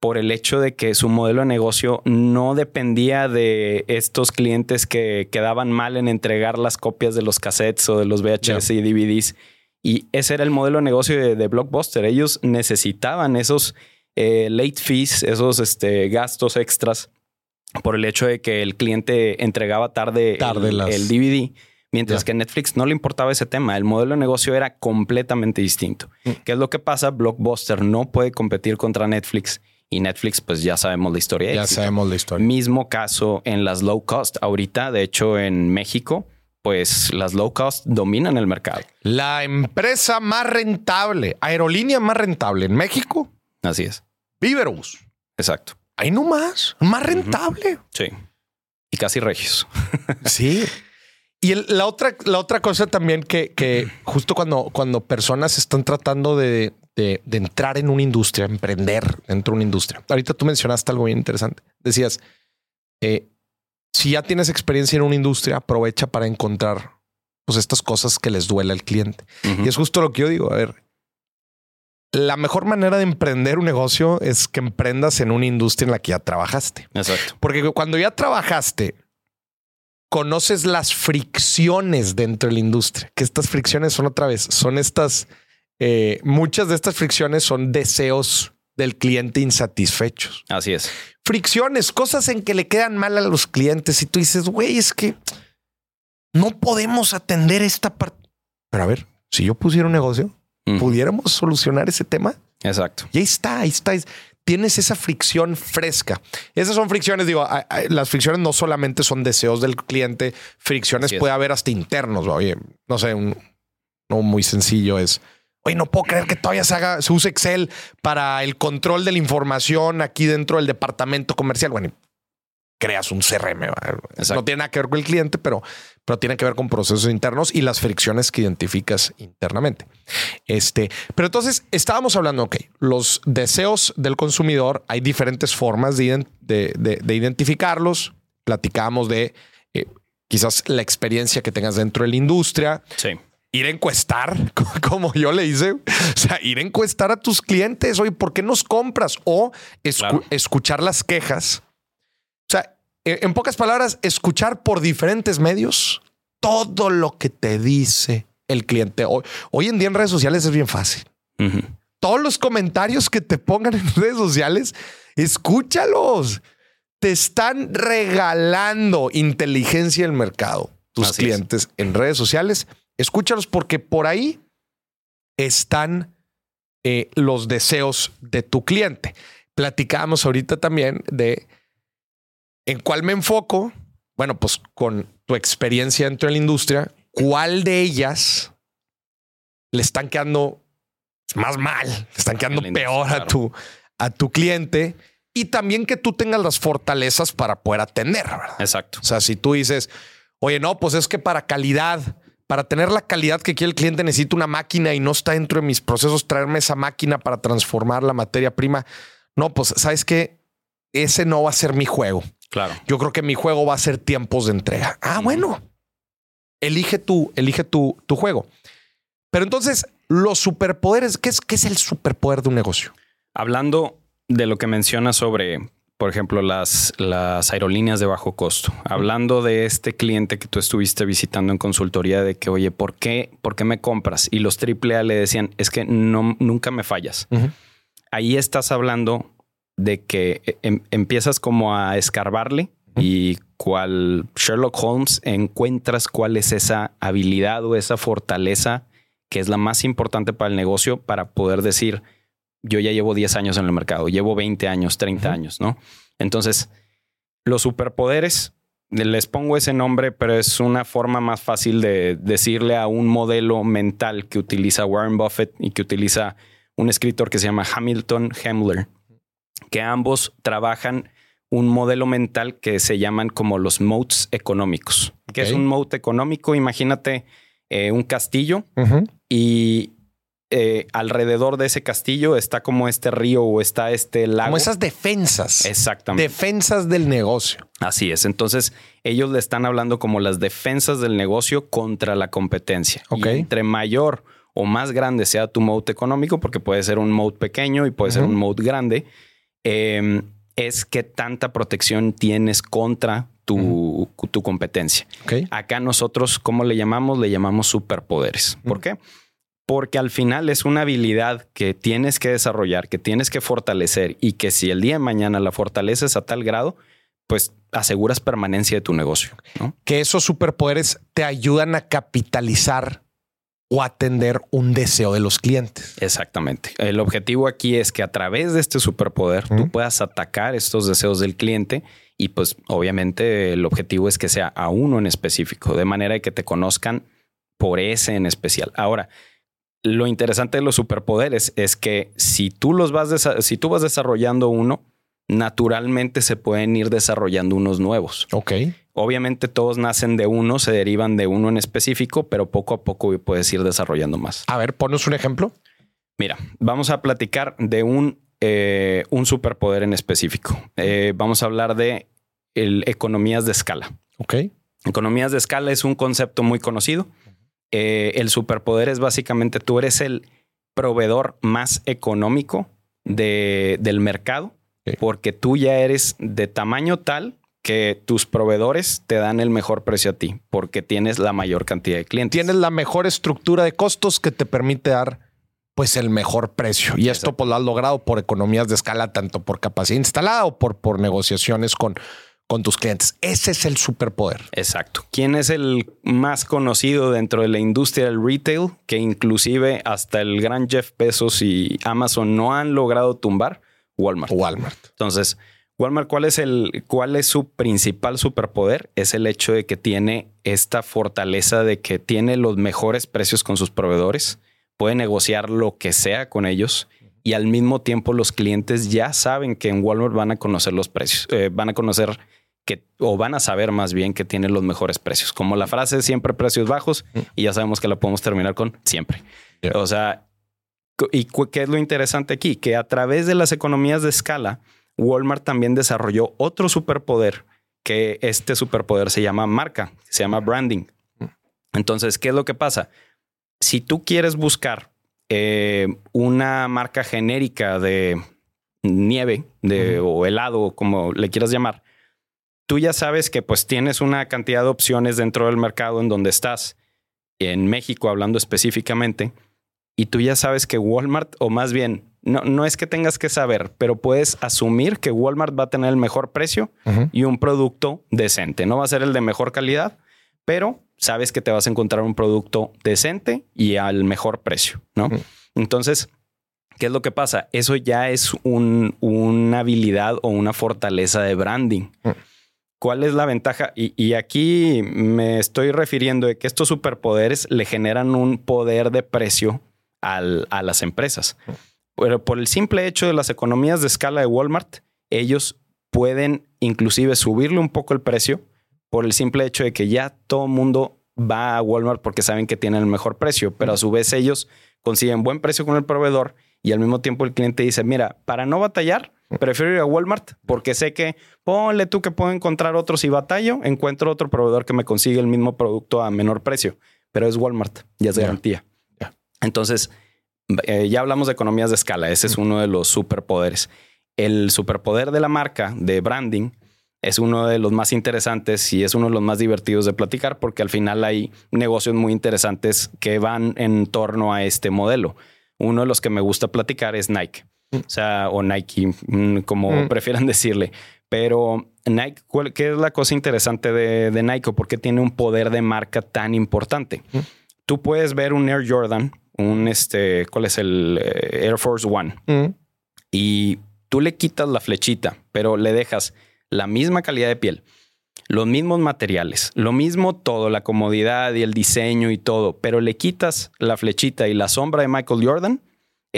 Por el hecho de que su modelo de negocio no dependía de estos clientes que quedaban mal en entregar las copias de los cassettes o de los VHS y DVDs. Y ese era el modelo de negocio de, Blockbuster. Ellos necesitaban esos eh, late fees, esos este, gastos extras por el hecho de que el cliente entregaba tarde, el, el, DVD Mientras que a Netflix no le importaba ese tema. El modelo de negocio era completamente distinto. Mm. ¿Qué es lo que pasa? Blockbuster no puede competir contra Netflix y Netflix, pues ya sabemos la historia. Ya éxito. sabemos la historia. Mismo caso en las low cost. Ahorita, de hecho, en México, pues las low cost dominan el mercado. La empresa más rentable, aerolínea más rentable en México, Así es. Viverbus. Exacto. Ahí nomás, más rentable. Sí. Y casi regios. (laughs) Sí. Y el- la, otra, la otra cosa también que, que justo cuando, cuando personas están tratando de, de- de entrar en una industria, emprender dentro de una industria. Ahorita tú mencionaste algo bien interesante. Decías, eh, si ya tienes experiencia en una industria, aprovecha para encontrar pues estas cosas que les duele al cliente. Y es justo lo que yo digo. A ver, la mejor manera de emprender un negocio es que emprendas en una industria en la que ya trabajaste. Exacto. Porque cuando ya trabajaste, conoces las fricciones dentro de la industria. Que estas fricciones son otra vez, son estas, eh, muchas de estas fricciones son deseos del cliente insatisfechos. Así es. Fricciones, cosas en que le quedan mal a los clientes y tú dices, güey, es que no podemos atender esta parte. Pero a ver, si yo pusiera un negocio. ¿pudiéramos solucionar ese tema? Exacto. Y ahí está, ahí está. Tienes esa fricción fresca. Esas son fricciones, digo, a- a- las fricciones no solamente son deseos del cliente, fricciones puede haber hasta internos. Oye, no sé, un no muy sencillo es, oye, no puedo creer que todavía se haga, se use Excel para el control de la información aquí dentro del departamento comercial. Bueno, creas un CRM. No tiene nada que ver con el cliente, pero, pero tiene que ver con procesos internos y las fricciones que identificas internamente. Este, pero entonces estábamos hablando, ok, los deseos del consumidor, hay diferentes formas de- de- de identificarlos. Platicamos de eh, quizás la experiencia que tengas dentro de la industria, Sí. Ir a encuestar, (laughs) como yo le hice, o sea, ir a encuestar a tus clientes, oye, ¿por qué nos compras? O escu- Claro. escuchar las quejas. O sea, en en pocas palabras, escuchar por diferentes medios todo lo que te dice el cliente. Hoy, hoy en día en redes sociales es bien fácil. Todos los comentarios que te pongan en (laughs) redes sociales, escúchalos. Te están regalando inteligencia del mercado. Tus Así es. clientes en redes sociales, escúchalos porque por ahí están eh, los deseos de tu cliente. Platicábamos ahorita también de en cuál me enfoco. Bueno, pues con tu experiencia dentro de la industria, ¿cuál de ellas le están quedando más mal? Le están quedando peor a tu, a tu cliente y también que tú tengas las fortalezas para poder atender, ¿verdad? Exacto. O sea, si tú dices, oye, no, pues es que para calidad, para tener la calidad que quiere el cliente, necesito una máquina y no está dentro de mis procesos traerme esa máquina para transformar la materia prima. No, pues sabes que ese no va a ser mi juego. Claro. Yo creo que mi juego va a ser tiempos de entrega. Ah, bueno, elige tú, elige tu, tu juego. Pero entonces, los superpoderes, ¿qué es, ¿qué es el superpoder de un negocio? Hablando de lo que mencionas sobre, por ejemplo, las, las aerolíneas de bajo costo. Hablando de este cliente que tú estuviste visitando en consultoría de que, oye, ¿por qué, ¿por qué me compras? Y los AAA le decían, es que no, nunca me fallas. Ahí estás hablando de que em- empiezas como a escarbarle y cual Sherlock Holmes encuentras cuál es esa habilidad o esa fortaleza que es la más importante para el negocio para poder decir, yo ya llevo 10 años en el mercado, llevo 20 años, 30 Ujú. años, ¿no? Entonces, los superpoderes, les pongo ese nombre, pero es una forma más fácil de decirle a un modelo mental que utiliza Warren Buffett y que utiliza un escritor que se llama Hamilton Hamler, que ambos trabajan un modelo mental que se llaman como los moats económicos. ¿Qué es un moat económico? Imagínate eh, un castillo y eh, alrededor de ese castillo está como este río o está este lago. Como esas defensas. Exactamente. Defensas del negocio. Así es. Entonces, ellos le están hablando como las defensas del negocio contra la competencia. Ok. Y entre mayor o más grande sea tu moat económico, porque puede ser un moat pequeño y puede ser un moat grande, eh, es que tanta protección tienes contra tu, tu competencia. Ok. Acá nosotros, ¿cómo le llamamos? Le llamamos superpoderes. ¿Por qué? Porque al final es una habilidad que tienes que desarrollar, que tienes que fortalecer y que si el día de mañana la fortaleces a tal grado, pues aseguras permanencia de tu negocio. ¿no? Que esos superpoderes te ayudan a capitalizar o atender un deseo de los clientes. Exactamente. El objetivo aquí es que a través de este superpoder tú puedas atacar estos deseos del cliente y pues obviamente el objetivo es que sea a uno en específico, de manera que te conozcan por ese en especial. Ahora, lo interesante de los superpoderes es que si tú los vas, si tú vas desarrollando uno, naturalmente se pueden ir desarrollando unos nuevos. Ok. Obviamente todos nacen de uno, se derivan de uno en específico, pero poco a poco puedes ir desarrollando más. A ver, ponos un ejemplo. Mira, vamos a platicar de un, eh, un superpoder en específico. Eh, vamos a hablar de el, economías de escala. Ok. Economías de escala es un concepto muy conocido. Eh, el superpoder es básicamente tú eres el proveedor más económico de, del mercado porque tú ya eres de tamaño tal que tus proveedores te dan el mejor precio a ti porque tienes la mayor cantidad de clientes. Tienes la mejor estructura de costos que te permite dar pues el mejor precio. Y esto pues, lo has logrado por economías de escala, tanto por capacidad instalada o por, por negociaciones con, con tus clientes. Ese es el superpoder. Exacto. ¿Quién es el más conocido dentro de la industria del retail que inclusive hasta el gran Jeff Bezos y Amazon no han logrado tumbar? Walmart. Walmart. Entonces, Walmart, ¿cuál es el, cuál es su principal superpoder? Es el hecho de que tiene esta fortaleza de que tiene los mejores precios con sus proveedores, puede negociar lo que sea con ellos y al mismo tiempo los clientes ya saben que en Walmart van a conocer los precios, eh, van a conocer que o van a saber más bien que tienen los mejores precios. Como la frase siempre precios bajos y ya sabemos que la podemos terminar con siempre. O sea, ¿Y qué es lo interesante aquí? Que a través de las economías de escala, Walmart también desarrolló otro superpoder, que este superpoder se llama marca, se llama branding. Entonces, ¿qué es lo que pasa? Si tú quieres buscar eh, una marca genérica de nieve de, o helado, como le quieras llamar, tú ya sabes que pues tienes una cantidad de opciones dentro del mercado en donde estás, en México hablando específicamente, y tú ya sabes que Walmart, o más bien, no, no es que tengas que saber, pero puedes asumir que Walmart va a tener el mejor precio y un producto decente. No va a ser el de mejor calidad, pero sabes que te vas a encontrar un producto decente y al mejor precio, ¿no? Entonces, ¿qué es lo que pasa? Eso ya es un, una habilidad o una fortaleza de branding. ¿Cuál es la ventaja? Y, y, aquí me estoy refiriendo de que estos superpoderes le generan un poder de precio a las empresas. Pero por el simple hecho de las economías de escala de Walmart, ellos pueden inclusive subirle un poco el precio por el simple hecho de que ya todo el mundo va a Walmart porque saben que tienen el mejor precio, pero a su vez ellos consiguen buen precio con el proveedor y al mismo tiempo el cliente dice, mira, para no batallar, prefiero ir a Walmart porque sé que ponle tú que puedo encontrar otro si batallo, encuentro otro proveedor que me consigue el mismo producto a menor precio, pero es Walmart, ya es garantía. Entonces, eh, ya hablamos de economías de escala. Ese es uno de los superpoderes. El superpoder de la marca, de branding, es uno de los más interesantes y es uno de los más divertidos de platicar porque al final hay negocios muy interesantes que van en torno a este modelo. Uno de los que me gusta platicar es Nike. O sea, o Nike, mm, como mm. prefieran (laughs) decirle. Pero Nike, ¿qué es la cosa interesante de, de Nike? ¿Por qué tiene un poder de marca tan importante? Mm. Tú puedes ver un Air Jordan un este, ¿cuál es el eh, Air Force One? Mm. Y tú le quitas la flechita, pero le dejas la misma calidad de piel, los mismos materiales, lo mismo todo, la comodidad y el diseño y todo, pero le quitas la flechita y la sombra de Michael Jordan,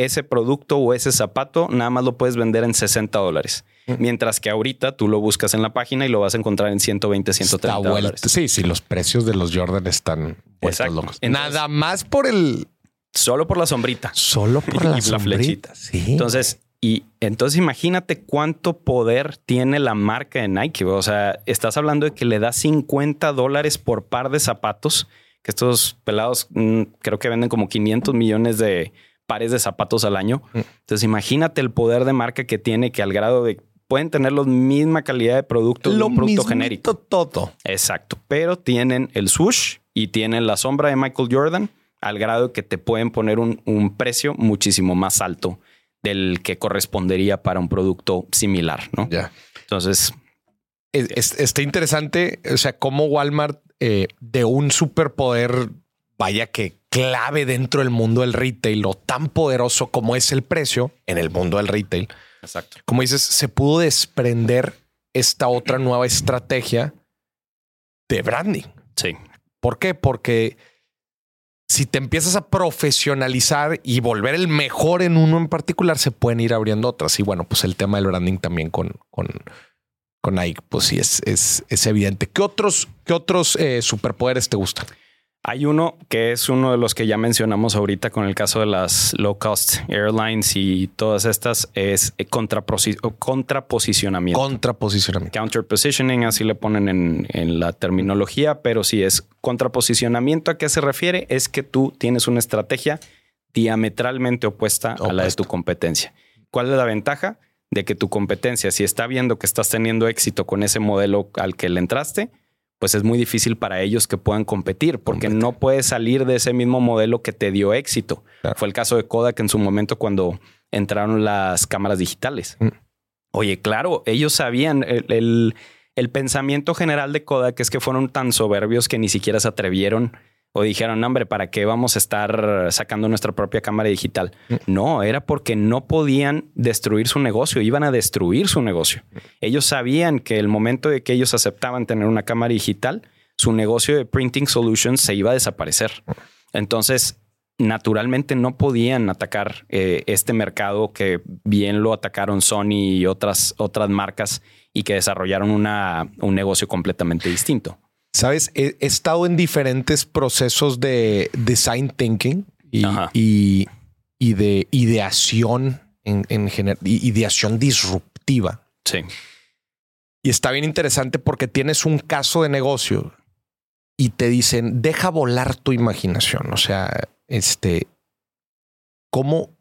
ese producto o ese zapato nada más lo puedes vender en 60 dólares. Mm. Mientras que ahorita tú lo buscas en la página y lo vas a encontrar en 120, 130 dólares. Sí, sí, los precios de los Jordan están locos. Nada más por el Solo por la sombrita. Solo por (laughs) la, flechita. Sí. Entonces, y entonces imagínate cuánto poder tiene la marca de Nike. O sea, estás hablando de que le da 50 dólares por par de zapatos, que estos pelados mm, creo que venden como 500 millones de pares de zapatos al año. Mm. Entonces imagínate el poder de marca que tiene que al grado de pueden tener la misma calidad de producto Lo un producto genérico. Todo. Exacto. Pero tienen el swoosh y tienen la sombra de Michael Jordan al grado que te pueden poner un, precio muchísimo más alto del que correspondería para un producto similar, ¿no? Ya. Entonces, está interesante, o sea, cómo Walmart eh, de un superpoder, vaya que clave dentro del mundo del retail, lo tan poderoso como es el precio en el mundo del retail. Exacto. Como dices, se pudo desprender esta otra nueva estrategia de branding. Sí. ¿Por qué? Porque si te empiezas a profesionalizar y volver el mejor en uno en particular, se pueden ir abriendo otras. Y bueno, pues el tema del branding también con, con, con Nike, pues sí, es, es, es evidente. ¿Qué otros, qué otros eh, superpoderes te gustan? Hay uno que es uno de los que ya mencionamos ahorita con el caso de las low cost airlines y todas estas es contraposicionamiento. Contraposicionamiento. Counter positioning, así le ponen en, en, la terminología, pero si es contraposicionamiento, ¿a qué se refiere? Es que tú tienes una estrategia diametralmente opuesta a la de tu competencia. ¿Cuál es la ventaja? De que tu competencia, si está viendo que estás teniendo éxito con ese modelo al que le entraste, pues es muy difícil para ellos que puedan competir porque no puedes salir de ese mismo modelo que te dio éxito. Fue el caso de Kodak en su momento cuando entraron las cámaras digitales. Mm. Oye, claro, ellos sabían el, el, pensamiento general de Kodak es que fueron tan soberbios que ni siquiera se atrevieron o dijeron, hombre, ¿para qué vamos a estar sacando nuestra propia cámara digital? Mm. No, era porque no podían destruir su negocio, iban a destruir su negocio. Ellos sabían que el momento de que ellos aceptaban tener una cámara digital, su negocio de printing solutions se iba a desaparecer. Entonces, naturalmente no podían atacar eh, este mercado que bien lo atacaron Sony y otras, otras marcas y que desarrollaron una, un negocio completamente distinto. Sabes, he, estado en diferentes procesos de design thinking y, y, de ideación en, en general, ideación disruptiva. Sí. Y está bien interesante porque tienes un caso de negocio y te dicen, deja volar tu imaginación. O sea, este, ¿cómo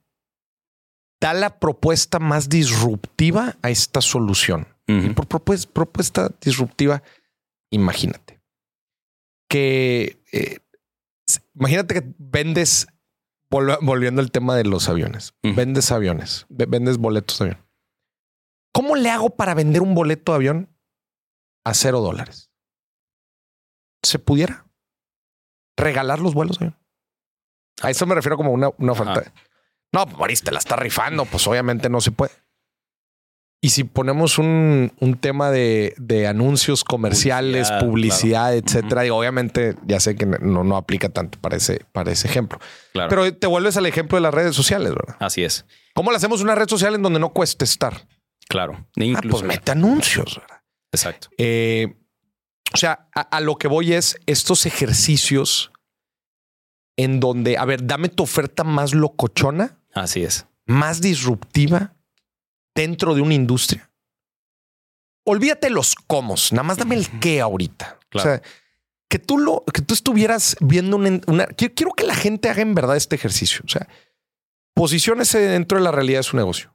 da la propuesta más disruptiva a esta solución? y por propuesta disruptiva, imagínate que eh, imagínate que vendes, volviendo al tema de los aviones, vendes aviones, vendes boletos de avión. ¿Cómo le hago para vender un boleto de avión a cero dólares? ¿Se pudiera regalar los vuelos de avión? A eso me refiero como una, una oferta. No, Maris, te la está rifando. Pues obviamente no se puede. Y si ponemos un, tema de, anuncios comerciales, publicidad, etcétera, y obviamente ya sé que no, no aplica tanto para ese, para ese ejemplo. Pero te vuelves al ejemplo de las redes sociales, ¿verdad? Así es. ¿Cómo le hacemos una red social en donde no cueste estar? Claro. Ah, pues mete anuncios, ¿verdad? Exacto. Eh, o sea, a, lo que voy es estos ejercicios en donde, a ver, dame tu oferta más locochona. Así es. Más disruptiva dentro de una industria. Olvídate los cómo, nada más dame el qué ahorita. O sea, que tú lo que tú estuvieras viendo una, quiero, que la gente haga en verdad este ejercicio. O sea, posiciónese dentro de la realidad de su negocio.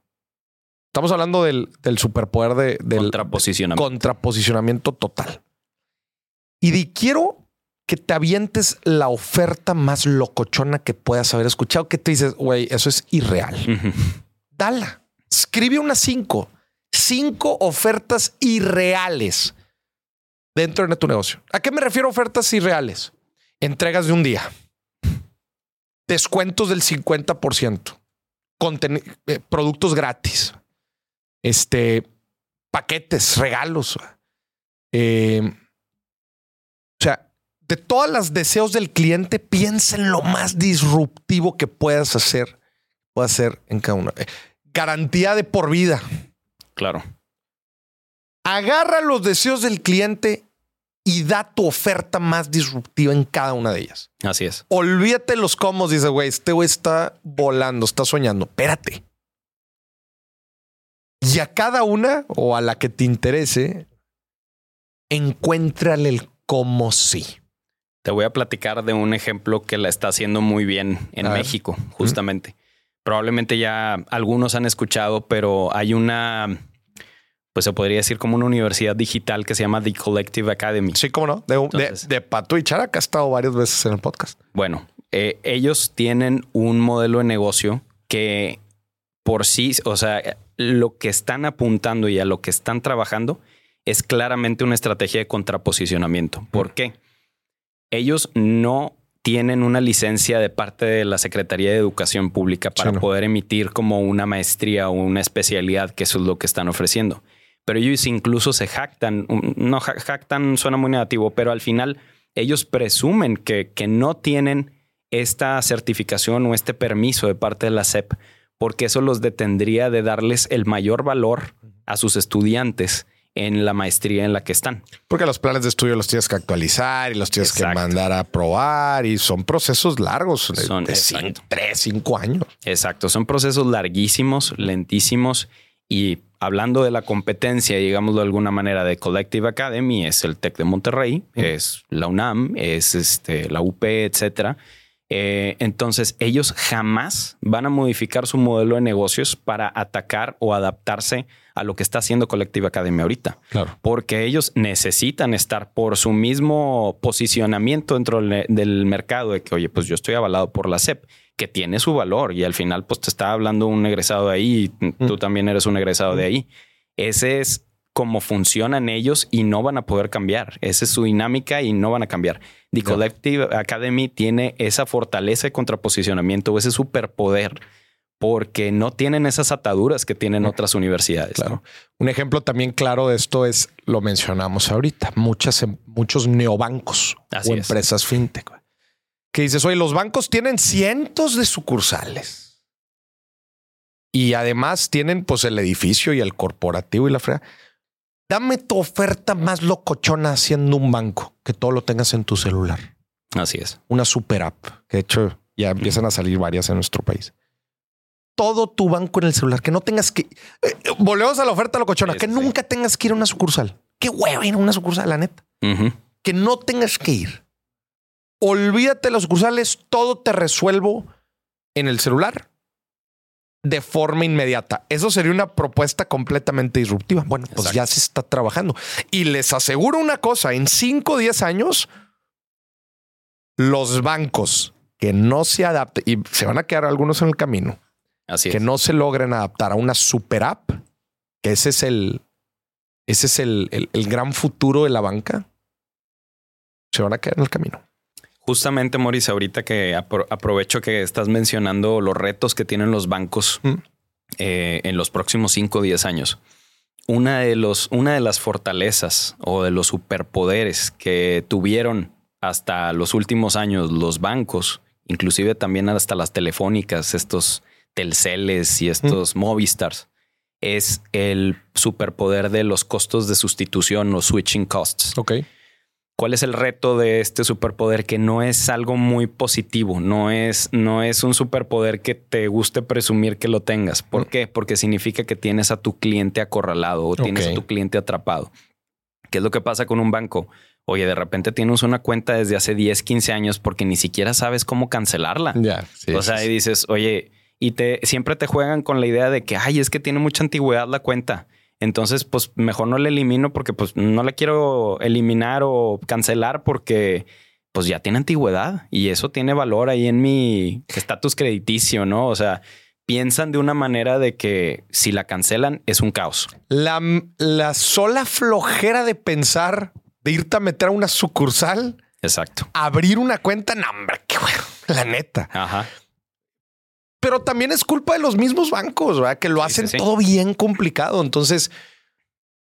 Estamos hablando del, del superpoder de, del contraposicionamiento. contraposicionamiento total. Y di, quiero que te avientes la oferta más locochona que puedas haber escuchado, que te dices, güey, eso es irreal. Dala. Escribe unas cinco, cinco ofertas irreales dentro de tu negocio. ¿A qué me refiero ofertas irreales? Entregas de un día, descuentos del 50%, eh, productos gratis, este, paquetes, regalos. Eh, o sea, de todas las deseos del cliente, piensa en lo más disruptivo que puedas hacer, puedas hacer en cada uno garantía de por vida. Claro. Agarra los deseos del cliente y da tu oferta más disruptiva en cada una de ellas. Así es. Olvídate los cómo, dice, güey, este güey está volando, está soñando. Espérate. Y a cada una o a la que te interese, encuéntrale el cómo sí. Te voy a platicar de un ejemplo que la está haciendo muy bien en México, justamente probablemente ya algunos han escuchado, pero hay una, pues se podría decir como una universidad digital que se llama The Collective Academy. Sí, cómo no. De, de, Pato y Chara, que ha estado varias veces en el podcast. Bueno, eh, ellos tienen un modelo de negocio que por sí, o sea, lo que están apuntando y a lo que están trabajando es claramente una estrategia de contraposicionamiento. ¿Por qué? Ellos no tienen una licencia de parte de la Secretaría de Educación Pública para poder emitir como una maestría o una especialidad, que eso es lo que están ofreciendo. Pero ellos incluso se jactan, no jactan suena muy negativo, pero al final ellos presumen que, que no tienen esta certificación o este permiso de parte de la SEP, porque eso los detendría de darles el mayor valor a sus estudiantes en la maestría en la que están. Porque los planes de estudio los tienes que actualizar y los tienes que mandar a probar y son procesos largos, son de tres, cinco años. Exacto, son procesos larguísimos, lentísimos y hablando de la competencia, digamos de alguna manera, de Collective Academy, es el TEC de Monterrey, es la UNAM, es este, la UP, etcétera. Eh, entonces, ellos jamás van a modificar su modelo de negocios para atacar o adaptarse a lo que está haciendo Collective Academy ahorita. Claro. Porque ellos necesitan estar por su mismo posicionamiento dentro del mercado de que, oye, pues yo estoy avalado por la SEP, que tiene su valor y al final, pues te está hablando un egresado de ahí y tú también eres un egresado de ahí. Ese es cómo funcionan ellos y no van a poder cambiar. Esa es su dinámica y no van a cambiar. The Collective Academy tiene esa fortaleza de contraposicionamiento, ese superpoder porque no tienen esas ataduras que tienen otras universidades. Claro. Un ejemplo también claro de esto es, lo mencionamos ahorita, muchas, em, muchos neobancos o empresas fintech. Que dices, oye, los bancos tienen cientos de sucursales. Y además tienen pues el edificio y el corporativo y la frega. Dame tu oferta más locochona haciendo un banco, que todo lo tengas en tu celular. Así es. Una super app, que de hecho ya empiezan a salir varias en nuestro país todo tu banco en el celular, que no tengas que. Eh, volvemos a la oferta locochona, que nunca tengas que ir a una sucursal. Qué huevo ir a una sucursal, la neta. Que no tengas que ir. Olvídate de las sucursales, todo te resuelvo en el celular de forma inmediata. Eso sería una propuesta completamente disruptiva. Bueno, pues ya se está trabajando. Y les aseguro una cosa, en 5 o 10 años, los bancos que no se adapten, y se van a quedar algunos en el camino, que no se logren adaptar a una super app, que ese es el, ese es el, el, gran futuro de la banca, se van a quedar en el camino. Justamente, Maurice, ahorita que aprovecho que estás mencionando los retos que tienen los bancos mm. eh, en los próximos 5 o 10 años. Una de, los, una de las fortalezas o de los superpoderes que tuvieron hasta los últimos años los bancos, inclusive también hasta las telefónicas, estos Telceles y estos Movistars es el superpoder de los costos de sustitución o switching costs. Ok. ¿Cuál es el reto de este superpoder? Que no es algo muy positivo, no es, no es un superpoder que te guste presumir que lo tengas. ¿Por qué? Porque significa que tienes a tu cliente acorralado o tienes a tu cliente atrapado. ¿Qué es lo que pasa con un banco? Oye, de repente tienes una cuenta desde hace 10, 15 años porque ni siquiera sabes cómo cancelarla. Ya, o sea, y dices, oye, y te siempre te juegan con la idea de que, ay, es que tiene mucha antigüedad la cuenta. Entonces, pues mejor no la elimino porque pues no la quiero eliminar o cancelar porque pues ya tiene antigüedad y eso tiene valor ahí en mi estatus crediticio, ¿no? O sea, piensan de una manera de que si la cancelan es un caos. La, la sola flojera de pensar de irte a meter a una sucursal. Exacto. Abrir una cuenta, no, hombre, qué bueno, la neta. Ajá pero también es culpa de los mismos bancos, ¿verdad? que lo hacen todo bien complicado. Entonces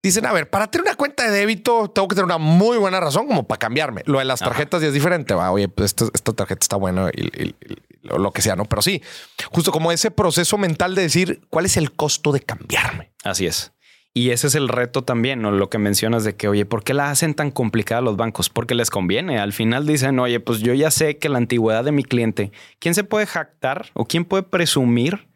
dicen, a ver, para tener una cuenta de débito tengo que tener una muy buena razón como para cambiarme. Lo de las tarjetas ya es diferente. Va, oye, pues esta, tarjeta está buena y, lo que sea, ¿no? Pero sí, justo como ese proceso mental de decir cuál es el costo de cambiarme. Así es. Y ese es el reto también, ¿no? Lo que mencionas de que, oye, ¿por qué la hacen tan complicada los bancos? Porque les conviene. Al final dicen, oye, pues yo ya sé que la antigüedad de mi cliente, ¿quién se puede jactar o quién puede presumir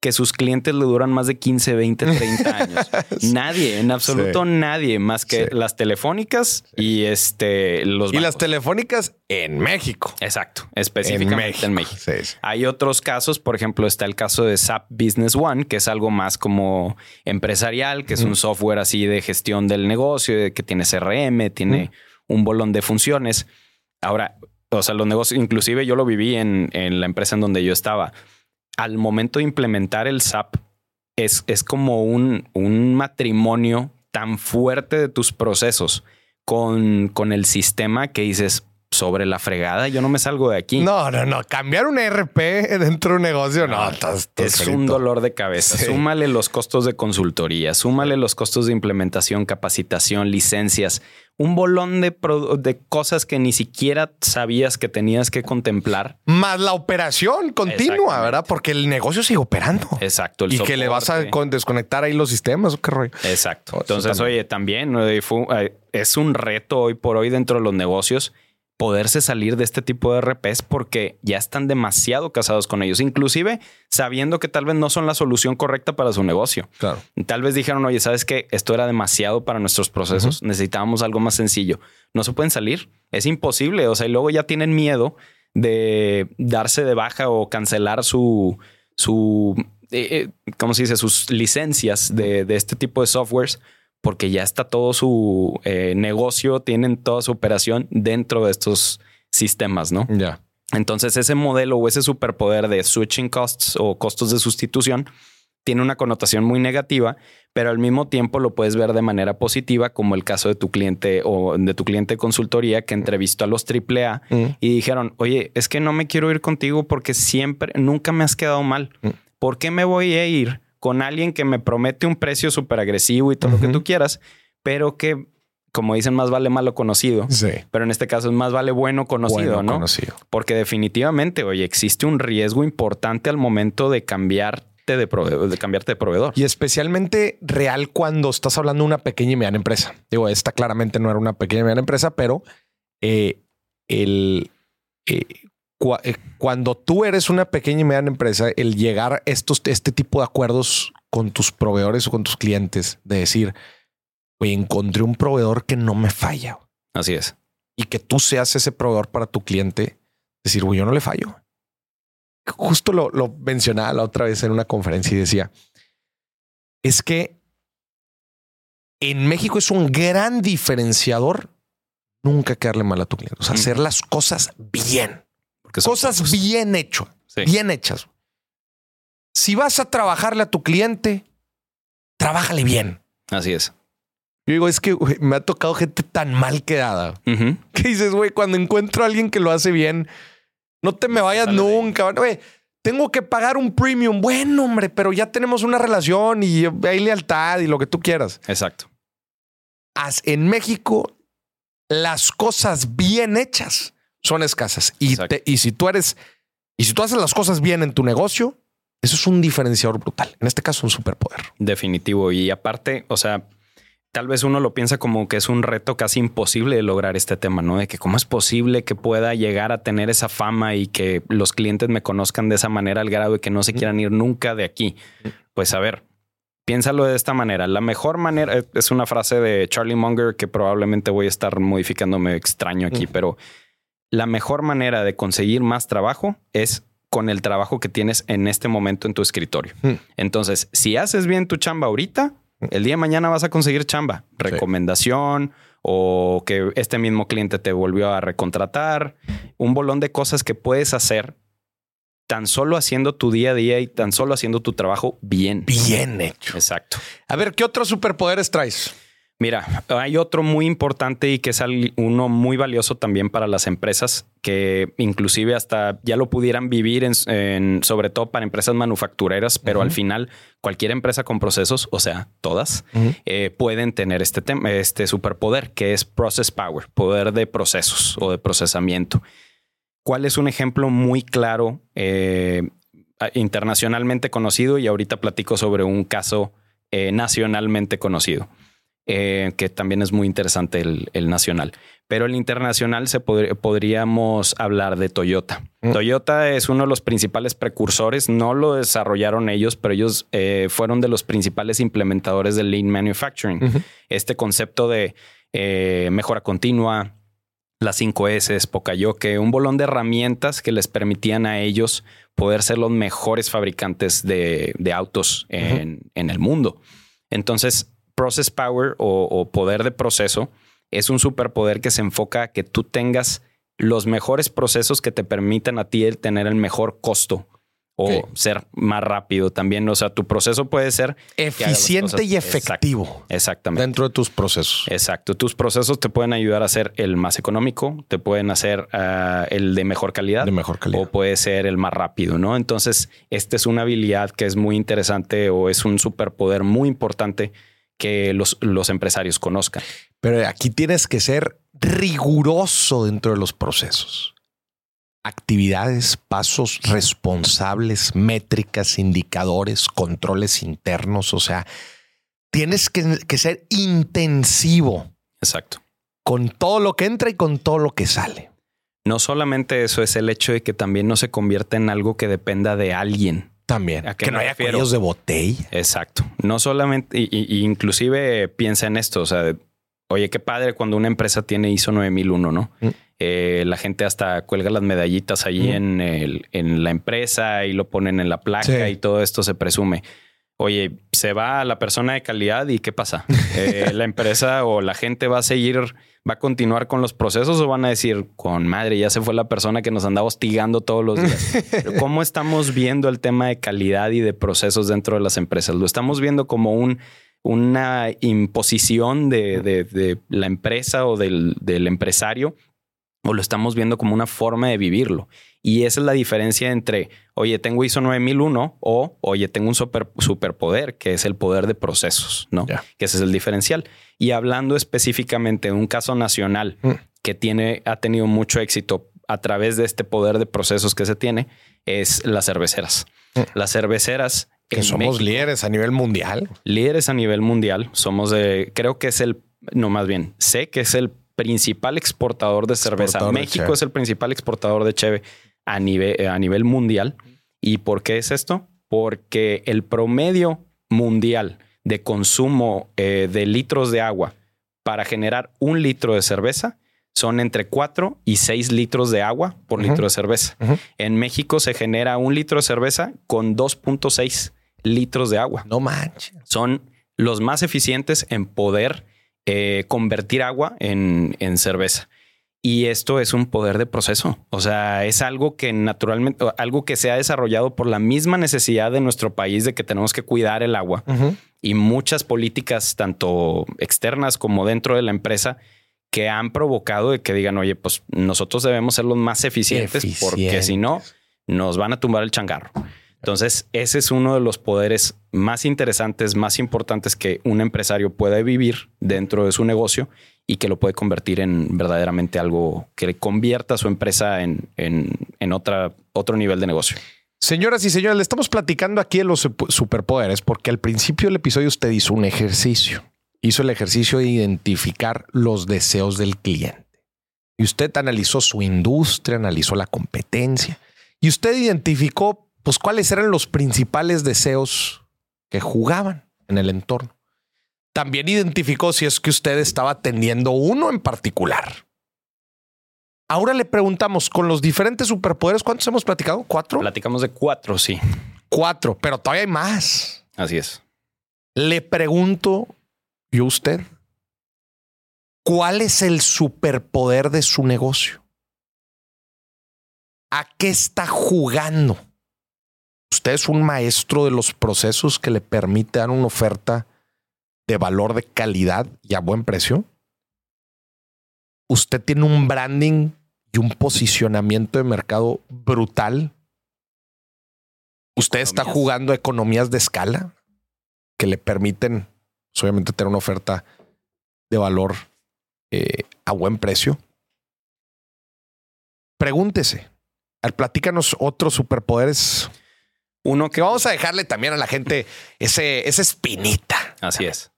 que sus clientes le duran más de 15, 20, 30 años. (laughs) Nadie, en absoluto nadie, más que las telefónicas y este los Y las telefónicas en México. Exacto, específicamente en México. Hay otros casos, por ejemplo, está el caso de SAP Business One, que es algo más como empresarial, que es un software así de gestión del negocio, que tiene CRM, tiene un bolón de funciones. Ahora, o sea, los negocios, inclusive yo lo viví en, en la empresa en donde yo estaba al momento de implementar el SAP, es, es como un, un matrimonio tan fuerte de tus procesos con, con el sistema que dices, sobre la fregada, yo no me salgo de aquí. No, no, no. Cambiar un ERP dentro de un negocio, no. Ah, es un dolor de cabeza. Súmale los costos de consultoría, súmale los costos de implementación, capacitación, licencias, un bolón de, de cosas que ni siquiera sabías que tenías que contemplar. Más la operación continua, ¿verdad? Porque el negocio sigue operando. Exacto. y que le vas a desconectar ahí los sistemas, ¿o qué rollo? Exacto. Entonces, oye, también eh, es un reto hoy por hoy dentro de los negocios poderse salir de este tipo de RPs porque ya están demasiado casados con ellos, inclusive sabiendo que tal vez no son la solución correcta para su negocio. Claro. Tal vez dijeron, oye, sabes que esto era demasiado para nuestros procesos, necesitábamos algo más sencillo. No se pueden salir, es imposible. O sea, y luego ya tienen miedo de darse de baja o cancelar su, su, eh, eh, ¿cómo se dice? Sus licencias de, de este tipo de softwares porque ya está todo su eh, negocio, tienen toda su operación dentro de estos sistemas, ¿no? Ya. Entonces ese modelo o ese superpoder de switching costs o costos de sustitución tiene una connotación muy negativa, pero al mismo tiempo lo puedes ver de manera positiva, como el caso de tu cliente o de tu cliente de consultoría que entrevistó a los AAA mm. y dijeron, oye, es que no me quiero ir contigo porque siempre, nunca me has quedado mal. Mm. ¿Por qué me voy a ir con alguien que me promete un precio súper agresivo y todo lo que tú quieras, pero que, como dicen, más vale malo conocido. Sí. Pero en este caso es más vale bueno conocido, ¿no? Conocido. Porque definitivamente, oye, existe un riesgo importante al momento de cambiarte de, proveedor, de cambiarte de proveedor. Y especialmente real cuando estás hablando de una pequeña y mediana empresa. Digo, esta claramente no era una pequeña y mediana empresa, pero eh, el, eh, cuando tú eres una pequeña y mediana empresa, el llegar a estos, este tipo de acuerdos con tus proveedores o con tus clientes, de decir, oye, encontré un proveedor que no me falla. Así es. Y que tú seas ese proveedor para tu cliente, decir, güey, yo no le fallo. Justo lo, lo mencionaba la otra vez en una conferencia y decía, es que en México es un gran diferenciador nunca quedarle mal a tu cliente, o sea, hacer las cosas bien cosas bien hecho, bien hechas. Si vas a trabajarle a tu cliente, trabájale bien. Así es. Yo digo, es que me ha tocado gente tan mal quedada. Que dices, güey, cuando encuentro a alguien que lo hace bien, no te me vayas nunca. tengo que pagar un premium. Bueno, hombre, pero ya tenemos una relación y hay lealtad y lo que tú quieras. Exacto. En México, las cosas bien hechas son escasas. Y, y si tú eres, y si tú haces las cosas bien en tu negocio, eso es un diferenciador brutal. En este caso, un superpoder. Definitivo. Y aparte, o sea, tal vez uno lo piensa como que es un reto casi imposible de lograr este tema, ¿no? De que cómo es posible que pueda llegar a tener esa fama y que los clientes me conozcan de esa manera al grado de que no se quieran ir nunca de aquí. Pues a ver, piénsalo de esta manera. La mejor manera es una frase de Charlie Munger que probablemente voy a estar modificándome extraño aquí, pero la mejor manera de conseguir más trabajo es con el trabajo que tienes en este momento en tu escritorio. Hmm. Entonces, si haces bien tu chamba ahorita, hmm. el día de mañana vas a conseguir chamba, recomendación o que este mismo cliente te volvió a recontratar, un bolón de cosas que puedes hacer tan solo haciendo tu día a día y tan solo haciendo tu trabajo bien. Bien hecho. Exacto. A ver, ¿qué otros superpoderes traes? Mira, hay otro muy importante y que es uno muy valioso también para las empresas que inclusive hasta ya lo pudieran vivir en, sobre todo para empresas manufactureras, pero al final cualquier empresa con procesos, o sea, todas, eh, pueden tener este, tema, este superpoder que es process power, poder de procesos o de procesamiento. ¿Cuál es un ejemplo muy claro eh, internacionalmente conocido? Y ahorita platico sobre un caso eh, nacionalmente conocido. Eh, que también es muy interesante el, nacional. Pero el internacional se podríamos hablar de Toyota. Mm. Toyota es uno de los principales precursores, no lo desarrollaron ellos, pero ellos eh, fueron de los principales implementadores del Lean Manufacturing. Este concepto de eh, mejora continua, las 5 S, Pocayoke, un bolón de herramientas que les permitían a ellos poder ser los mejores fabricantes de, autos en, en el mundo. Entonces, process power o, poder de proceso es un superpoder que se enfoca a que tú tengas los mejores procesos que te permitan a ti tener el mejor costo o ser más rápido también. O sea, tu proceso puede ser eficiente y efectivo. exactamente. Dentro de tus procesos. Exacto. Tus procesos te pueden ayudar a ser el más económico, te pueden hacer ah, el de mejor calidad. De mejor calidad. O puede ser el más rápido, ¿no? Entonces, esta es una habilidad que es muy interesante o es un superpoder muy importante que los, los empresarios conozcan. Pero aquí tienes que ser riguroso dentro de los procesos actividades, pasos responsables, métricas, indicadores, controles internos. O sea, tienes que, ser intensivo. Exacto. Con todo lo que entra y con todo lo que sale. No solamente eso, es el hecho de que también no se convierta en algo que dependa de alguien. También. que no haya cuellos de botella. Exacto. No solamente, y, inclusive piensa en esto, o sea, oye, qué padre cuando una empresa tiene ISO 9001, ¿no? Mm. Eh, la gente hasta cuelga las medallitas allí en, el, en la empresa y lo ponen en la placa y todo esto se presume. Oye, se va la persona de calidad y ¿qué pasa? Eh, (laughs) la empresa o la gente va a seguir, va a continuar con los procesos o van a decir, con madre, ya se fue la persona que nos andaba hostigando todos los días. ¿Cómo estamos viendo el tema de calidad y de procesos dentro de las empresas? Lo estamos viendo como un una imposición de, de, la empresa o del, del empresario o lo estamos viendo como una forma de vivirlo. Y esa es la diferencia entre, oye, tengo ISO 9001 o, oye, tengo un super, superpoder, que es el poder de procesos, ¿no? Que ese es el diferencial. Y hablando específicamente de un caso nacional mm. que tiene, ha tenido mucho éxito a través de este poder de procesos que se tiene, es las cerveceras. Mm. Las cerveceras... Que somos líderes a nivel mundial. Líderes a nivel mundial. Somos de, creo que es el, no más bien, sé que es el principal exportador de cerveza. México es el principal exportador de cheve a nivel, a nivel mundial. ¿Y por qué es esto? Porque el promedio mundial de consumo eh, de litros de agua para generar un litro de cerveza son entre 4 y 6 litros de agua por litro de cerveza. En México se genera un litro de cerveza con 2.6 litros de agua. No manches. Son los más eficientes en poder eh, convertir agua en, cerveza. Y esto es un poder de proceso. O sea, es algo que naturalmente, algo que se ha desarrollado por la misma necesidad de nuestro país de que tenemos que cuidar el agua y muchas políticas, tanto externas como dentro de la empresa, que han provocado de que digan, oye, pues nosotros debemos ser los más eficientes, porque si no, nos van a tumbar el changarro. Entonces, ese es uno de los poderes más interesantes, más importantes que un empresario puede vivir dentro de su negocio y que lo puede convertir en verdaderamente algo que convierta a su empresa en, en, otra, otro nivel de negocio. Señoras y señores, le estamos platicando aquí de los superpoderes porque al principio del episodio usted hizo un ejercicio. Hizo el ejercicio de identificar los deseos del cliente. Y usted analizó su industria, analizó la competencia y usted identificó pues cuáles eran los principales deseos que jugaban en el entorno. También identificó si es que usted estaba atendiendo uno en particular. Ahora le preguntamos, con los diferentes superpoderes, ¿cuántos hemos platicado? ¿Cuatro? Platicamos de cuatro, sí. Cuatro, pero todavía hay más. Así es. Le pregunto yo a usted, ¿cuál es el superpoder de su negocio? ¿A qué está jugando? Usted es un maestro de los procesos que le permite dar una oferta de valor de calidad y a buen precio. Usted tiene un branding y un posicionamiento de mercado brutal. Usted está jugando economías de escala que le permiten, pues, obviamente, tener una oferta de valor eh, a buen precio. Pregúntese, al platícanos otros superpoderes uno que vamos a dejarle también a la gente ese, esa espinita. Así es.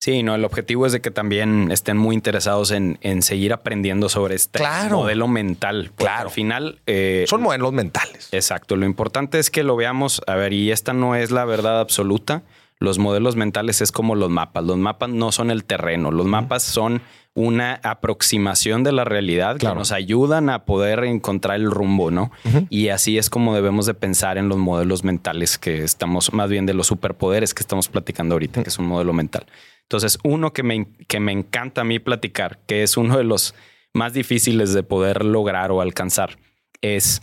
Sí, no, el objetivo es de que también estén muy interesados en, en seguir aprendiendo sobre este modelo mental. Claro. Al final. Eh, Son modelos mentales. Exacto. Lo importante es que lo veamos. A ver, y esta no es la verdad absoluta. Los modelos mentales es como los mapas. Los mapas no son el terreno. Los mapas son una aproximación de la realidad que nos ayudan a poder encontrar el rumbo, ¿no? Y así es como debemos de pensar en los modelos mentales que estamos, más bien de los superpoderes que estamos platicando ahorita, que es un modelo mental. Entonces, uno que me, que me encanta a mí platicar, que es uno de los más difíciles de poder lograr o alcanzar, es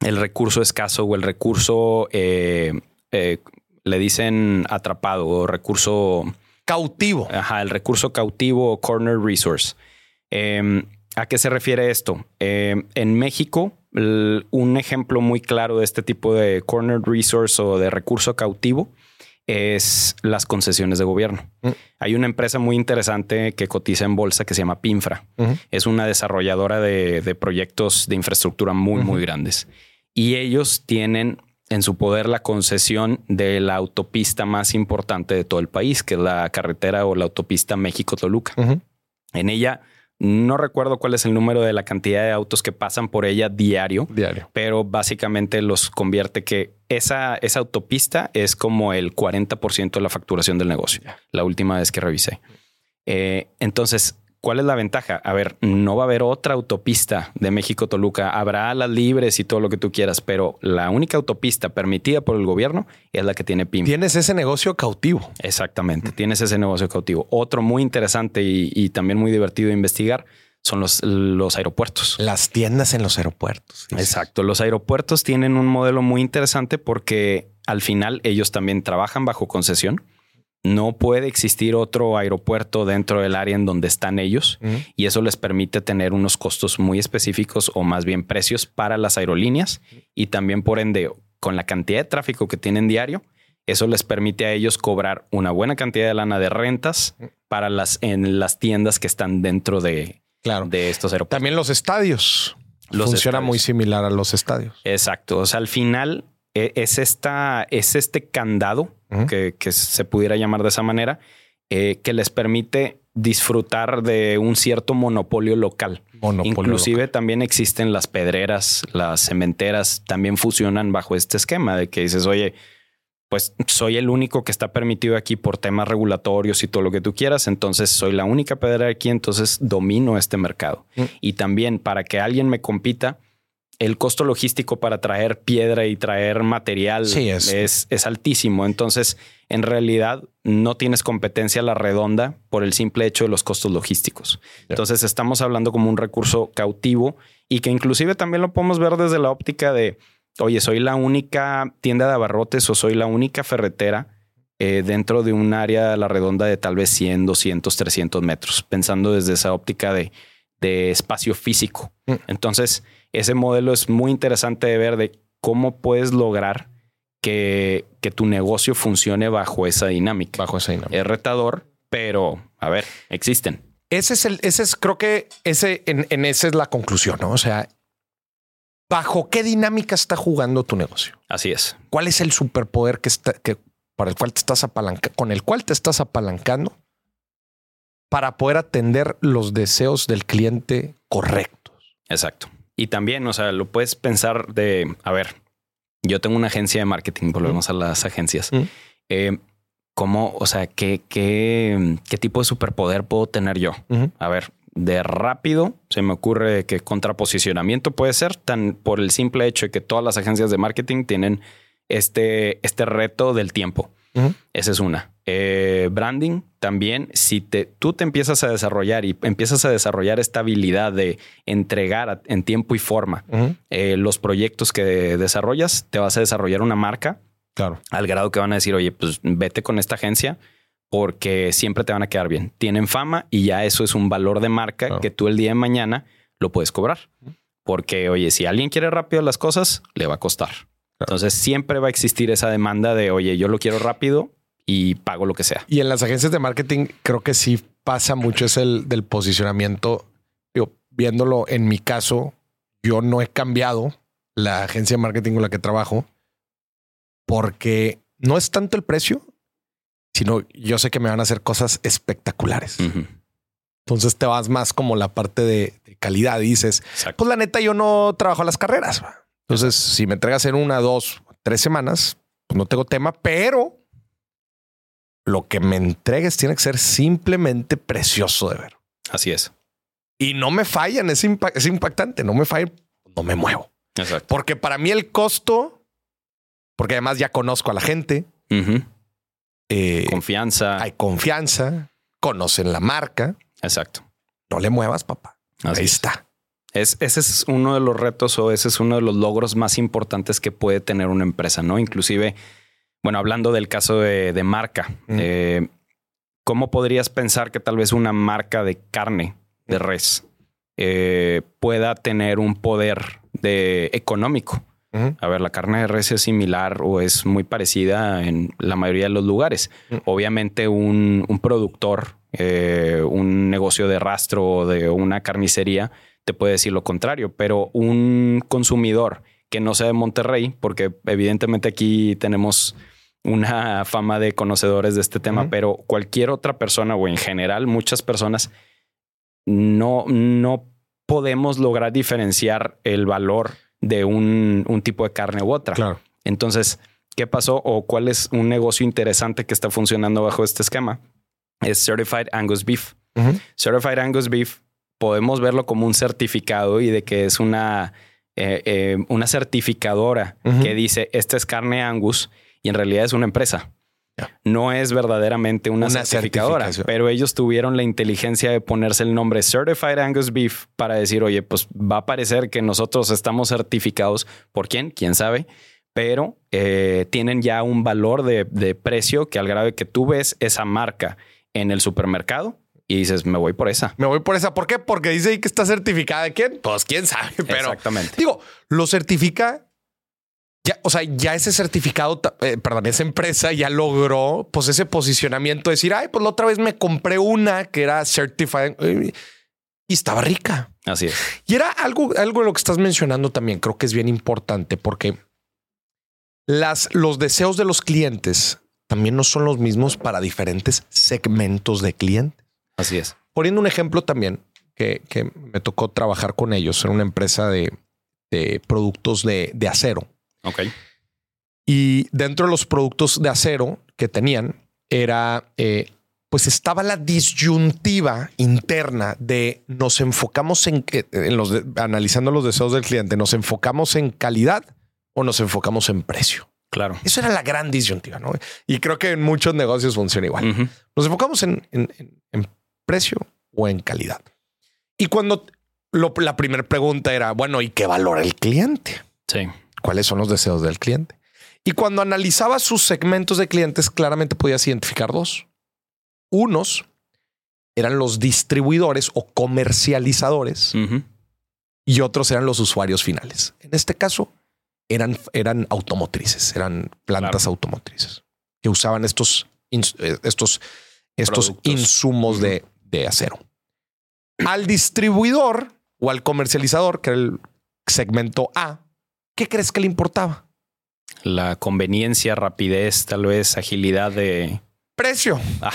el recurso escaso o el recurso, eh, eh, le dicen atrapado o recurso cautivo. Ajá, el recurso cautivo o corner resource. Em, ¿A qué se refiere esto? Em, en México, un ejemplo muy claro de este tipo de corner resource o de recurso cautivo es las concesiones de gobierno. Mm. Hay una empresa muy interesante que cotiza en bolsa que se llama Pinfra. Es una desarrolladora de, proyectos de infraestructura muy, muy grandes. Y ellos tienen en su poder la concesión de la autopista más importante de todo el país, que es la carretera o la autopista México-Toluca. En ella no recuerdo cuál es el número de la cantidad de autos que pasan por ella diario, diario. pero básicamente los convierte que esa, esa autopista es como el 40% de la facturación del negocio, la última vez que revisé. Eh, entonces, ¿Cuál es la ventaja? A ver, no va a haber otra autopista de México-Toluca. Habrá las libres y todo lo que tú quieras, pero la única autopista permitida por el gobierno es la que tiene PIM. Tienes ese negocio cautivo. Exactamente, tienes ese negocio cautivo. Otro muy interesante y, también muy divertido de investigar son los, los aeropuertos. Las tiendas en los aeropuertos. Exacto. Los aeropuertos tienen un modelo muy interesante porque al final ellos también trabajan bajo concesión no puede existir otro aeropuerto dentro del área en donde están ellos y eso les permite tener unos costos muy específicos o más bien precios para las aerolíneas y también por ende con la cantidad de tráfico que tienen diario, eso les permite a ellos cobrar una buena cantidad de lana de rentas para las en las tiendas que están dentro de, claro. de estos aeropuertos. También los estadios. Los Funciona muy similar a los estadios. Exacto. O sea, al final e, es, esta, es este candado que, se pudiera llamar de esa manera, eh, que les permite disfrutar de un cierto monopolio local. Inclusive también existen las pedreras, las cementeras, también fusionan bajo este esquema de que dices, oye, pues soy el único que está permitido aquí por temas regulatorios y todo lo que tú quieras, entonces soy la única pedrera aquí, entonces domino este mercado. Y también para que alguien me compita, el costo logístico para traer piedra y traer material es. Es, altísimo. Entonces, en realidad, no tienes competencia a la redonda por el simple hecho de los costos logísticos. Entonces, estamos hablando como un recurso cautivo y que inclusive también lo podemos ver desde la óptica de, oye, soy la única tienda de abarrotes o soy la única ferretera eh, dentro de un área de la redonda de tal vez 100, 200, 300 metros, pensando desde esa óptica de, de espacio físico. Mm. Entonces, ese modelo es muy interesante de ver de cómo puedes lograr que, que tu negocio funcione bajo esa dinámica. Bajo esa dinámica. Es retador, pero a ver, existen. Ese es el, ese es, creo que ese, en, en esa es la conclusión, ¿no? O sea, ¿bajo qué dinámica está jugando tu negocio? Así es. ¿Cuál es el superpoder que está, que para el cual te estás apalancando, con el cual te estás apalancando para poder atender los deseos del cliente correctos? Exacto. Y también, o sea, lo puedes pensar de, a ver, yo tengo una agencia de marketing, volvemos a las agencias. Eh, ¿Cómo, o sea, qué, qué, qué tipo de superpoder puedo tener yo? A ver, de rápido se me ocurre que contraposicionamiento puede ser tan por el simple hecho de que todas las agencias de marketing tienen este, este reto del tiempo. Esa es una. Eh, branding también, si te, tú te empiezas a desarrollar y empiezas a desarrollar esta habilidad de entregar en tiempo y forma eh, los proyectos que desarrollas, te vas a desarrollar una marca. Claro. Al grado que van a decir, oye, pues vete con esta agencia porque siempre te van a quedar bien. Tienen fama y ya eso es un valor de marca que tú el día de mañana lo puedes cobrar. Porque, oye, si alguien quiere rápido las cosas, le va a costar. Entonces siempre va a existir esa demanda de, oye, yo lo quiero rápido y pago lo que sea. Y en las agencias de marketing creo que sí pasa mucho es el del posicionamiento. Digo, viéndolo en mi caso, yo no he cambiado la agencia de marketing con la que trabajo porque no es tanto el precio, sino yo sé que me van a hacer cosas espectaculares. Entonces te vas más como la parte de, calidad. dices, pues la neta, yo no trabajo las carreras. Entonces, si me entregas en una, dos, tres semanas, pues no tengo tema, pero lo que me entregues tiene que ser simplemente precioso de ver. Así es. Y no me fallan, es, es impactante, no me fallan, no me muevo. Exacto. Porque para mí el costo, porque además ya conozco a la gente, eh, confianza. Hay confianza, conocen la marca. Exacto. No le muevas, papá. Ahí está. Es, ese es uno de los retos o ese es uno de los logros más importantes que puede tener una empresa, ¿no? Inclusive, bueno, hablando del caso de, marca, eh, ¿cómo podrías pensar que tal vez una marca de carne de res eh, pueda tener un poder de económico? A ver, la carne de res es similar o es muy parecida en la mayoría de los lugares. Obviamente un, productor, eh, un negocio de rastro o de una carnicería te puede decir lo contrario, pero un consumidor que no sea de Monterrey, porque evidentemente aquí tenemos una fama de conocedores de este tema, pero cualquier otra persona o en general muchas personas no, no podemos lograr diferenciar el valor de un, tipo de carne u otra. Claro. Entonces, ¿qué pasó o cuál es un negocio interesante que está funcionando bajo este esquema? Es Certified Angus Beef. Certified Angus Beef podemos verlo como un certificado y de que es una, eh, eh, una certificadora que dice esta es carne Angus y en realidad es una empresa. No es verdaderamente una, certificadora, pero ellos tuvieron la inteligencia de ponerse el nombre Certified Angus Beef para decir, oye, pues va a parecer que nosotros estamos certificados por quién, quién sabe, pero eh, tienen ya un valor de, de precio que al grado que tú ves esa marca en el supermercado y dices, me voy por esa. Me voy por esa. ¿Por qué? Porque dice ahí que está certificada de quién. Pues quién sabe, (laughs) pero exactamente. Digo, lo certifica. Ya, o sea, ya ese certificado, eh, perdón, esa empresa ya logró pues ese posicionamiento de decir, ay, pues la otra vez me compré una que era certified y estaba rica. Así es. Y era algo, algo de lo que estás mencionando también. Creo que es bien importante porque las, los deseos de los clientes también no son los mismos para diferentes segmentos de clientes. Así es. Poniendo un ejemplo también que, me tocó trabajar con ellos en una empresa de, productos de, acero. Ok. Y dentro de los productos de acero que tenían era, eh, pues estaba la disyuntiva interna de nos enfocamos en, en los analizando los deseos del cliente, nos enfocamos en calidad o nos enfocamos en precio. Claro. Eso era la gran disyuntiva, ¿no? Y creo que en muchos negocios funciona igual. Nos enfocamos en, precio o en calidad. Y cuando la primera pregunta era, bueno, ¿y qué valora el cliente? Sí. ¿Cuáles son los deseos del cliente? Y cuando analizaba sus segmentos de clientes, claramente podías identificar dos. Unos eran los distribuidores o comercializadores y otros eran los usuarios finales. En este caso, eran, eran automotrices, eran plantas automotrices que usaban estos, eh, estos, estos insumos de, de acero. Al distribuidor o al comercializador, que era el segmento A, ¿qué crees que le importaba? La conveniencia, rapidez, tal vez agilidad de precio. Ah,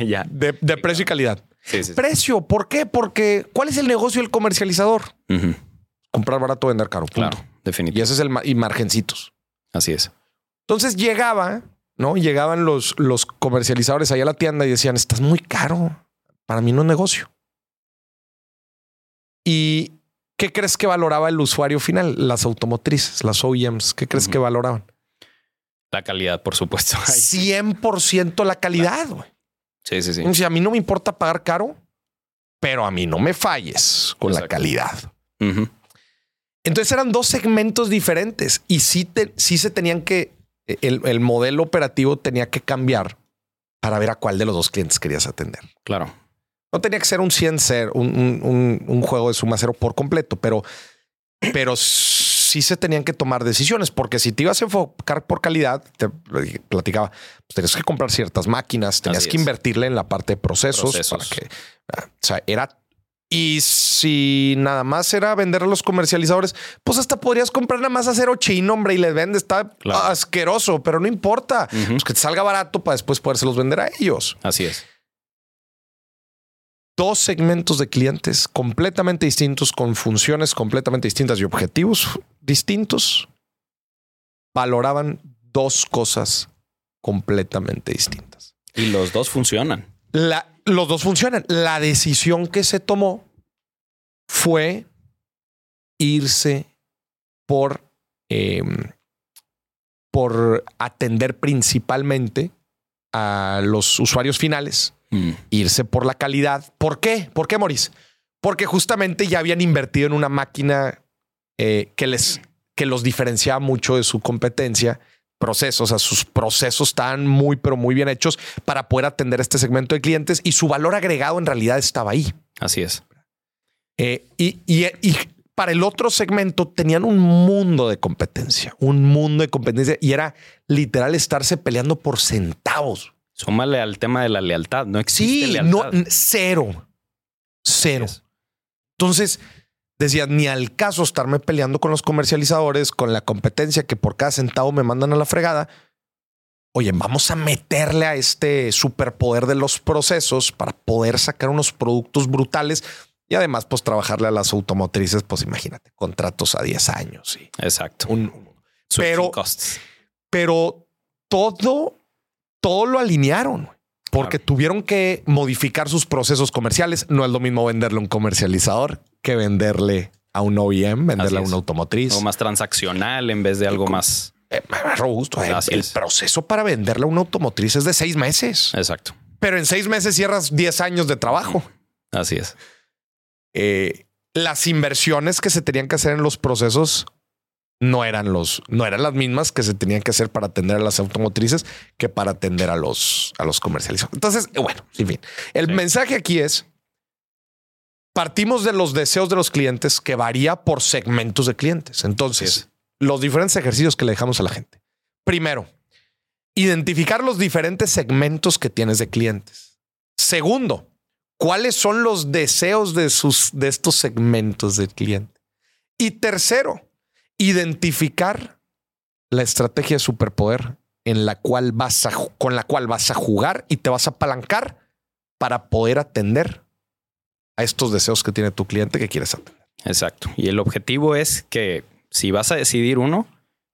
(laughs) ya. De, precio y calidad. precio. ¿Por qué? Porque ¿cuál es el negocio del comercializador? Comprar barato, vender caro. Claro, definitivamente. Y ese es el y margencitos. Así es. Entonces llegaba, ¿no? Llegaban los, los comercializadores allá a la tienda y decían, estás muy caro. Para mí no es negocio. ¿Y qué crees que valoraba el usuario final? Las automotrices, las OEMs. ¿Qué crees que valoraban? La calidad, por supuesto. (laughs) 100% la calidad. Güey. Sí, sí, sí. a mí no me importa pagar caro, pero a mí no me falles con la calidad. Entonces eran dos segmentos diferentes y sí, sí se tenían que, el, el, modelo operativo tenía que cambiar para ver a cuál de los dos clientes querías atender. Claro. No tenía que ser un 100 ser, un, juego de suma cero por completo, pero, pero sí se tenían que tomar decisiones, porque si te ibas a enfocar por calidad, te platicaba, pues tenías que comprar ciertas máquinas, tenías que invertirle en la parte de procesos, para que, o sea, era y si nada más era vender a los comercializadores, pues hasta podrías comprar nada más acero chino, hombre, y les vende. Está asqueroso, pero no importa. Pues que te salga barato para después podérselos vender a ellos. Así es dos segmentos de clientes completamente distintos, con funciones completamente distintas y objetivos distintos, valoraban dos cosas completamente distintas. Y los dos funcionan. los dos funcionan. La decisión que se tomó fue irse por, em, por atender principalmente a los usuarios finales Mm. Irse por la calidad. ¿Por qué? ¿Por qué, Moris? porque justamente ya habían invertido en una máquina eh, que les que los diferenciaba mucho de su competencia. Procesos, o sea, sus procesos están muy, pero muy bien hechos para poder atender este segmento de clientes y su valor agregado en realidad estaba ahí. Así es. Eh, y, y, y para el otro segmento tenían un mundo de competencia, un mundo de competencia y era literal estarse peleando por centavos. Súmale al tema de la lealtad. No existe Sí, lealtad. no, cero, cero. es. Entonces decía ni al caso estarme peleando con los comercializadores, con la competencia que por cada centavo me mandan a la fregada. Oye, vamos a meterle a este superpoder de los procesos para poder sacar unos productos brutales y además, pues trabajarle a las automotrices. Pues imagínate, contratos a 10 años y Exacto. un, pero- pero todo, todo lo alinearon porque Claro. tuvieron que modificar sus procesos comerciales. No es lo mismo venderle a un comercializador que venderle a un OEM, venderle a una automotriz. Algo más transaccional en vez de algo más. Eh, más robusto. El, Así el es. proceso para venderle a una automotriz es de seis meses, Exacto. pero en seis meses cierras 10 años de trabajo. Así es. Eh, las inversiones que se tenían que hacer en los procesos no eran los, no eran las mismas que se tenían que hacer para atender a las automotrices que para atender a los, a los comercializadores. Entonces, eh, bueno, en fin, el Sí. mensaje aquí es partimos de los deseos de los clientes que varía por segmentos de clientes. Entonces, los diferentes ejercicios que le dejamos a la gente. Primero, identificar los diferentes segmentos que tienes de clientes. Segundo, cuáles son los deseos de sus de estos segmentos del cliente. Y tercero, identificar la estrategia de superpoder en la cual vas a con la cual vas a jugar y te vas a apalancar para poder atender a estos deseos que tiene tu cliente que quieres atender. Exacto. Y el objetivo es que si vas a decidir uno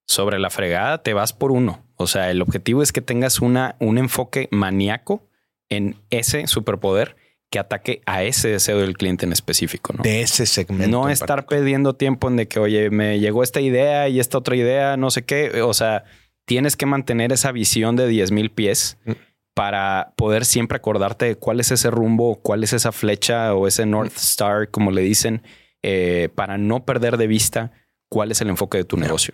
sobre la fregada, te vas por uno. O sea, el objetivo es que tengas una, un enfoque maníaco en ese superpoder que ataque a ese deseo del cliente en específico. No, De ese segmento. no estar particular. perdiendo tiempo en de que, oye, me llegó esta idea y esta otra idea, no sé qué. O sea, tienes que mantener esa visión de 10 mil pies Mm. para poder siempre acordarte de cuál es ese rumbo, cuál es esa flecha o ese North Star, como le dicen, eh, para no perder de vista cuál es el enfoque de tu negocio.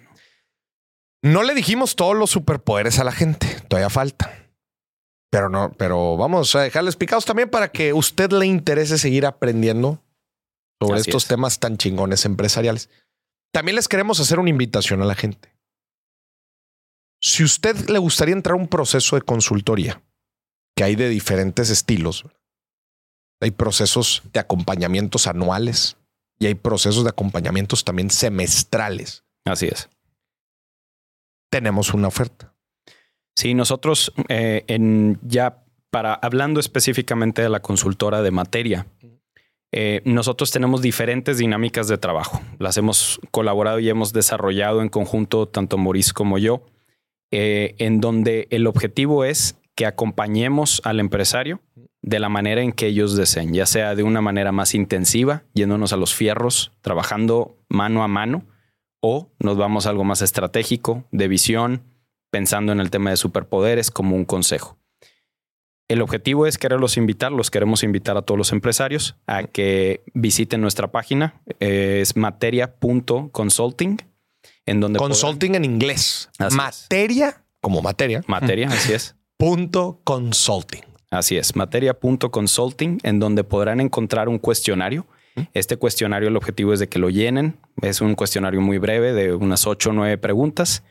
No le dijimos todos los superpoderes a la gente, todavía falta. Pero no, pero vamos a dejarles picados también para que usted le interese seguir aprendiendo sobre Así estos es. temas tan chingones empresariales. También les queremos hacer una invitación a la gente. Si usted le gustaría entrar a un proceso de consultoría, que hay de diferentes estilos, hay procesos de acompañamientos anuales y hay procesos de acompañamientos también semestrales. Así es. Tenemos una oferta. Sí, nosotros eh, en ya para hablando específicamente de la consultora de materia, eh, nosotros tenemos diferentes dinámicas de trabajo. Las hemos colaborado y hemos desarrollado en conjunto tanto Maurice como yo, eh, en donde el objetivo es que acompañemos al empresario de la manera en que ellos deseen, ya sea de una manera más intensiva, yéndonos a los fierros, trabajando mano a mano, o nos vamos a algo más estratégico, de visión, pensando en el tema de superpoderes como un consejo. El objetivo es quererlos invitar, los queremos invitar a todos los empresarios a que visiten nuestra página, eh, es materia.consulting, en donde podrán- Consulting en inglés. Así es. materia, como materia. materia, así es. Punto consulting. Así es, materia.consulting, en donde podrán encontrar un cuestionario. Este cuestionario, el objetivo es de que lo llenen. Es un cuestionario muy breve de unas 8 o 9 preguntas.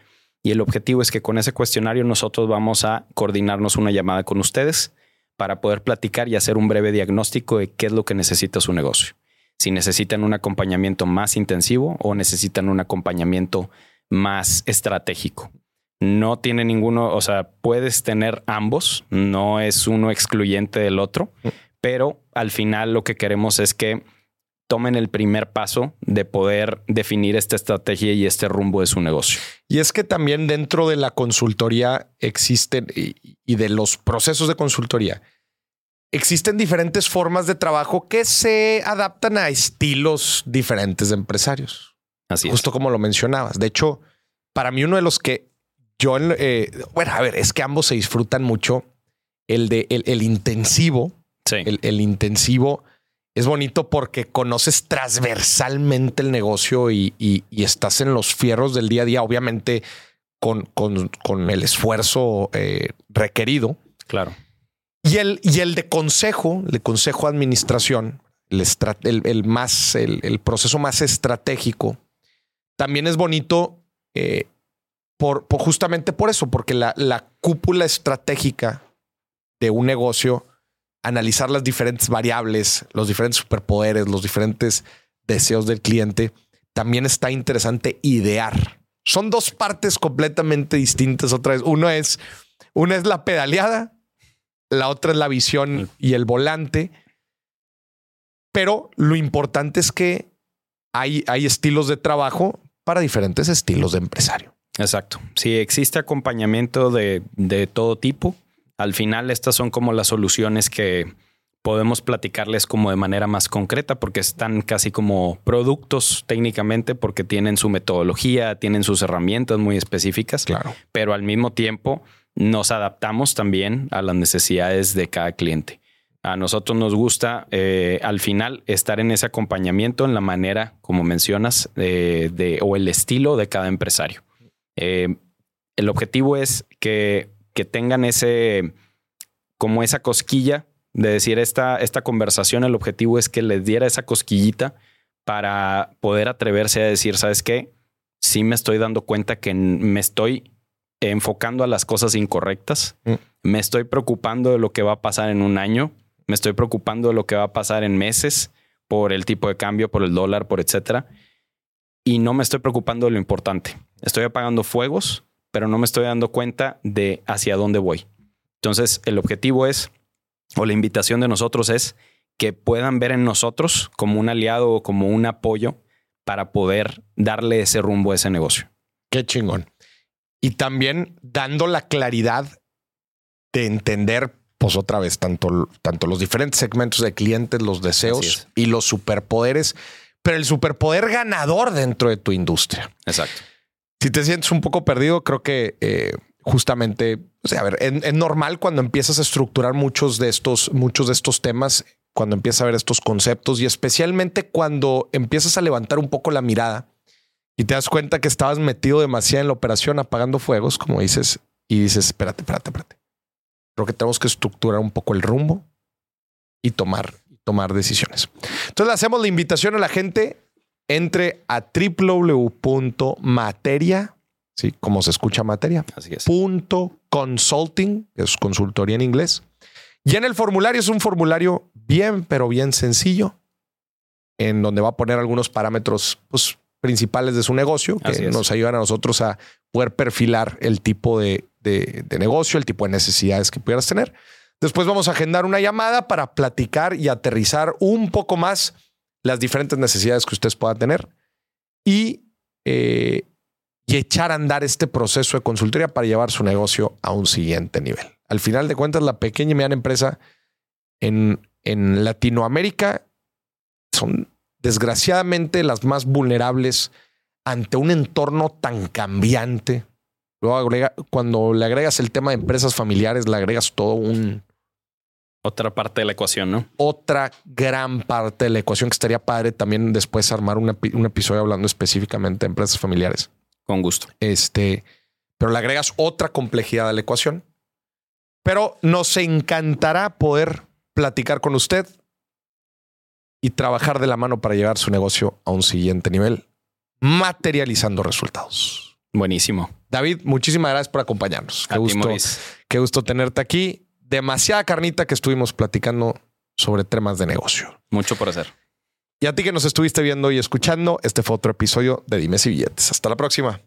Y el objetivo es que con ese cuestionario nosotros vamos a coordinarnos una llamada con ustedes para poder platicar y hacer un breve diagnóstico de qué es lo que necesita su negocio. Si necesitan un acompañamiento más intensivo o necesitan un acompañamiento más estratégico. No tiene ninguno, o sea, puedes tener ambos, no es uno excluyente del otro, pero al final lo que queremos es que tomen el primer paso de poder definir esta estrategia y este rumbo de su negocio. Y es que también dentro de la consultoría existen y, de los procesos de consultoría existen diferentes formas de trabajo que se adaptan a estilos diferentes de empresarios. Así es. Justo como lo mencionabas. De hecho, para mí uno de los que yo, eh, bueno, a ver, es que ambos se disfrutan mucho. El de el, el intensivo, Sí, el, el intensivo es bonito porque conoces transversalmente el negocio y, estás en los fierros del día a día, obviamente con, con, el esfuerzo eh, requerido. Claro. Y el, y el de consejo, el de consejo administración, el, el, más, el, proceso más estratégico, también es bonito eh, por, justamente por eso, porque la, la cúpula estratégica de un negocio, analizar las diferentes variables, los diferentes superpoderes, los diferentes deseos del cliente, también está interesante idear. Son dos partes completamente distintas otra vez. Uno es, una es la pedaleada, la otra es la visión y el volante. Pero lo importante es que hay, hay estilos de trabajo para diferentes estilos de empresario. Exacto. Si existe acompañamiento de, de todo tipo, al final estas son como las soluciones que podemos platicarles como de manera más concreta porque están casi como productos técnicamente porque tienen su metodología, tienen sus herramientas muy específicas, claro. pero al mismo tiempo nos adaptamos también a las necesidades de cada cliente. A nosotros nos gusta eh, al final estar en ese acompañamiento en la manera, como mencionas, de, o el estilo de cada empresario. Eh, el objetivo es que que tengan ese, como esa cosquilla de decir esta, esta conversación, el objetivo es que les diera esa cosquillita para poder atreverse a decir, ¿sabes qué? Sí me estoy dando cuenta que me estoy enfocando a las cosas incorrectas, mm. me estoy preocupando de lo que va a pasar en un año, me estoy preocupando de lo que va a pasar en meses por el tipo de cambio, por el dólar, por etcétera. Y no me estoy preocupando de lo importante. Estoy apagando fuegos pero no me estoy dando cuenta de hacia dónde voy. Entonces, el objetivo es, o la invitación de nosotros es que puedan ver en nosotros como un aliado o como un apoyo para poder darle ese rumbo a ese negocio. Qué chingón. Y también dando la claridad de entender, pues otra vez, tanto, tanto los diferentes segmentos de clientes, los deseos y los superpoderes, pero el superpoder ganador dentro de tu industria. Exacto si te sientes un poco perdido, creo que eh, justamente, o sea, ver, es, normal cuando empiezas a estructurar muchos de estos, muchos de estos temas, cuando empiezas a ver estos conceptos y especialmente cuando empiezas a levantar un poco la mirada y te das cuenta que estabas metido demasiado en la operación apagando fuegos, como dices, y dices, espérate, espérate, espérate. Creo que tenemos que estructurar un poco el rumbo y tomar, tomar decisiones. Entonces le hacemos la invitación a la gente entre a www.materia, ¿sí? como se escucha materia, Así es. punto consulting, que es consultoría en inglés. Y en el formulario es un formulario bien, pero bien sencillo, en donde va a poner algunos parámetros pues, principales de su negocio que nos ayudan a nosotros a poder perfilar el tipo de, de, de negocio, el tipo de necesidades que pudieras tener. Después vamos a agendar una llamada para platicar y aterrizar un poco más las diferentes necesidades que ustedes puedan tener y, eh, y echar a andar este proceso de consultoría para llevar su negocio a un siguiente nivel. Al final de cuentas, la pequeña y mediana empresa en, en Latinoamérica son desgraciadamente las más vulnerables ante un entorno tan cambiante. Luego cuando le agregas el tema de empresas familiares, le agregas todo un, otra parte de la ecuación, ¿no? Otra gran parte de la ecuación que estaría padre también después armar un episodio hablando específicamente de empresas familiares. Con gusto. Este, pero le agregas otra complejidad a la ecuación. Pero nos encantará poder platicar con usted y trabajar de la mano para llevar su negocio a un siguiente nivel, materializando resultados. Buenísimo. David, muchísimas gracias por acompañarnos. Qué gusto, qué gusto tenerte aquí demasiada carnita que estuvimos platicando sobre temas de negocio. Mucho por hacer. Y a ti que nos estuviste viendo y escuchando, este fue otro episodio de Dimes y Billetes. Hasta la próxima.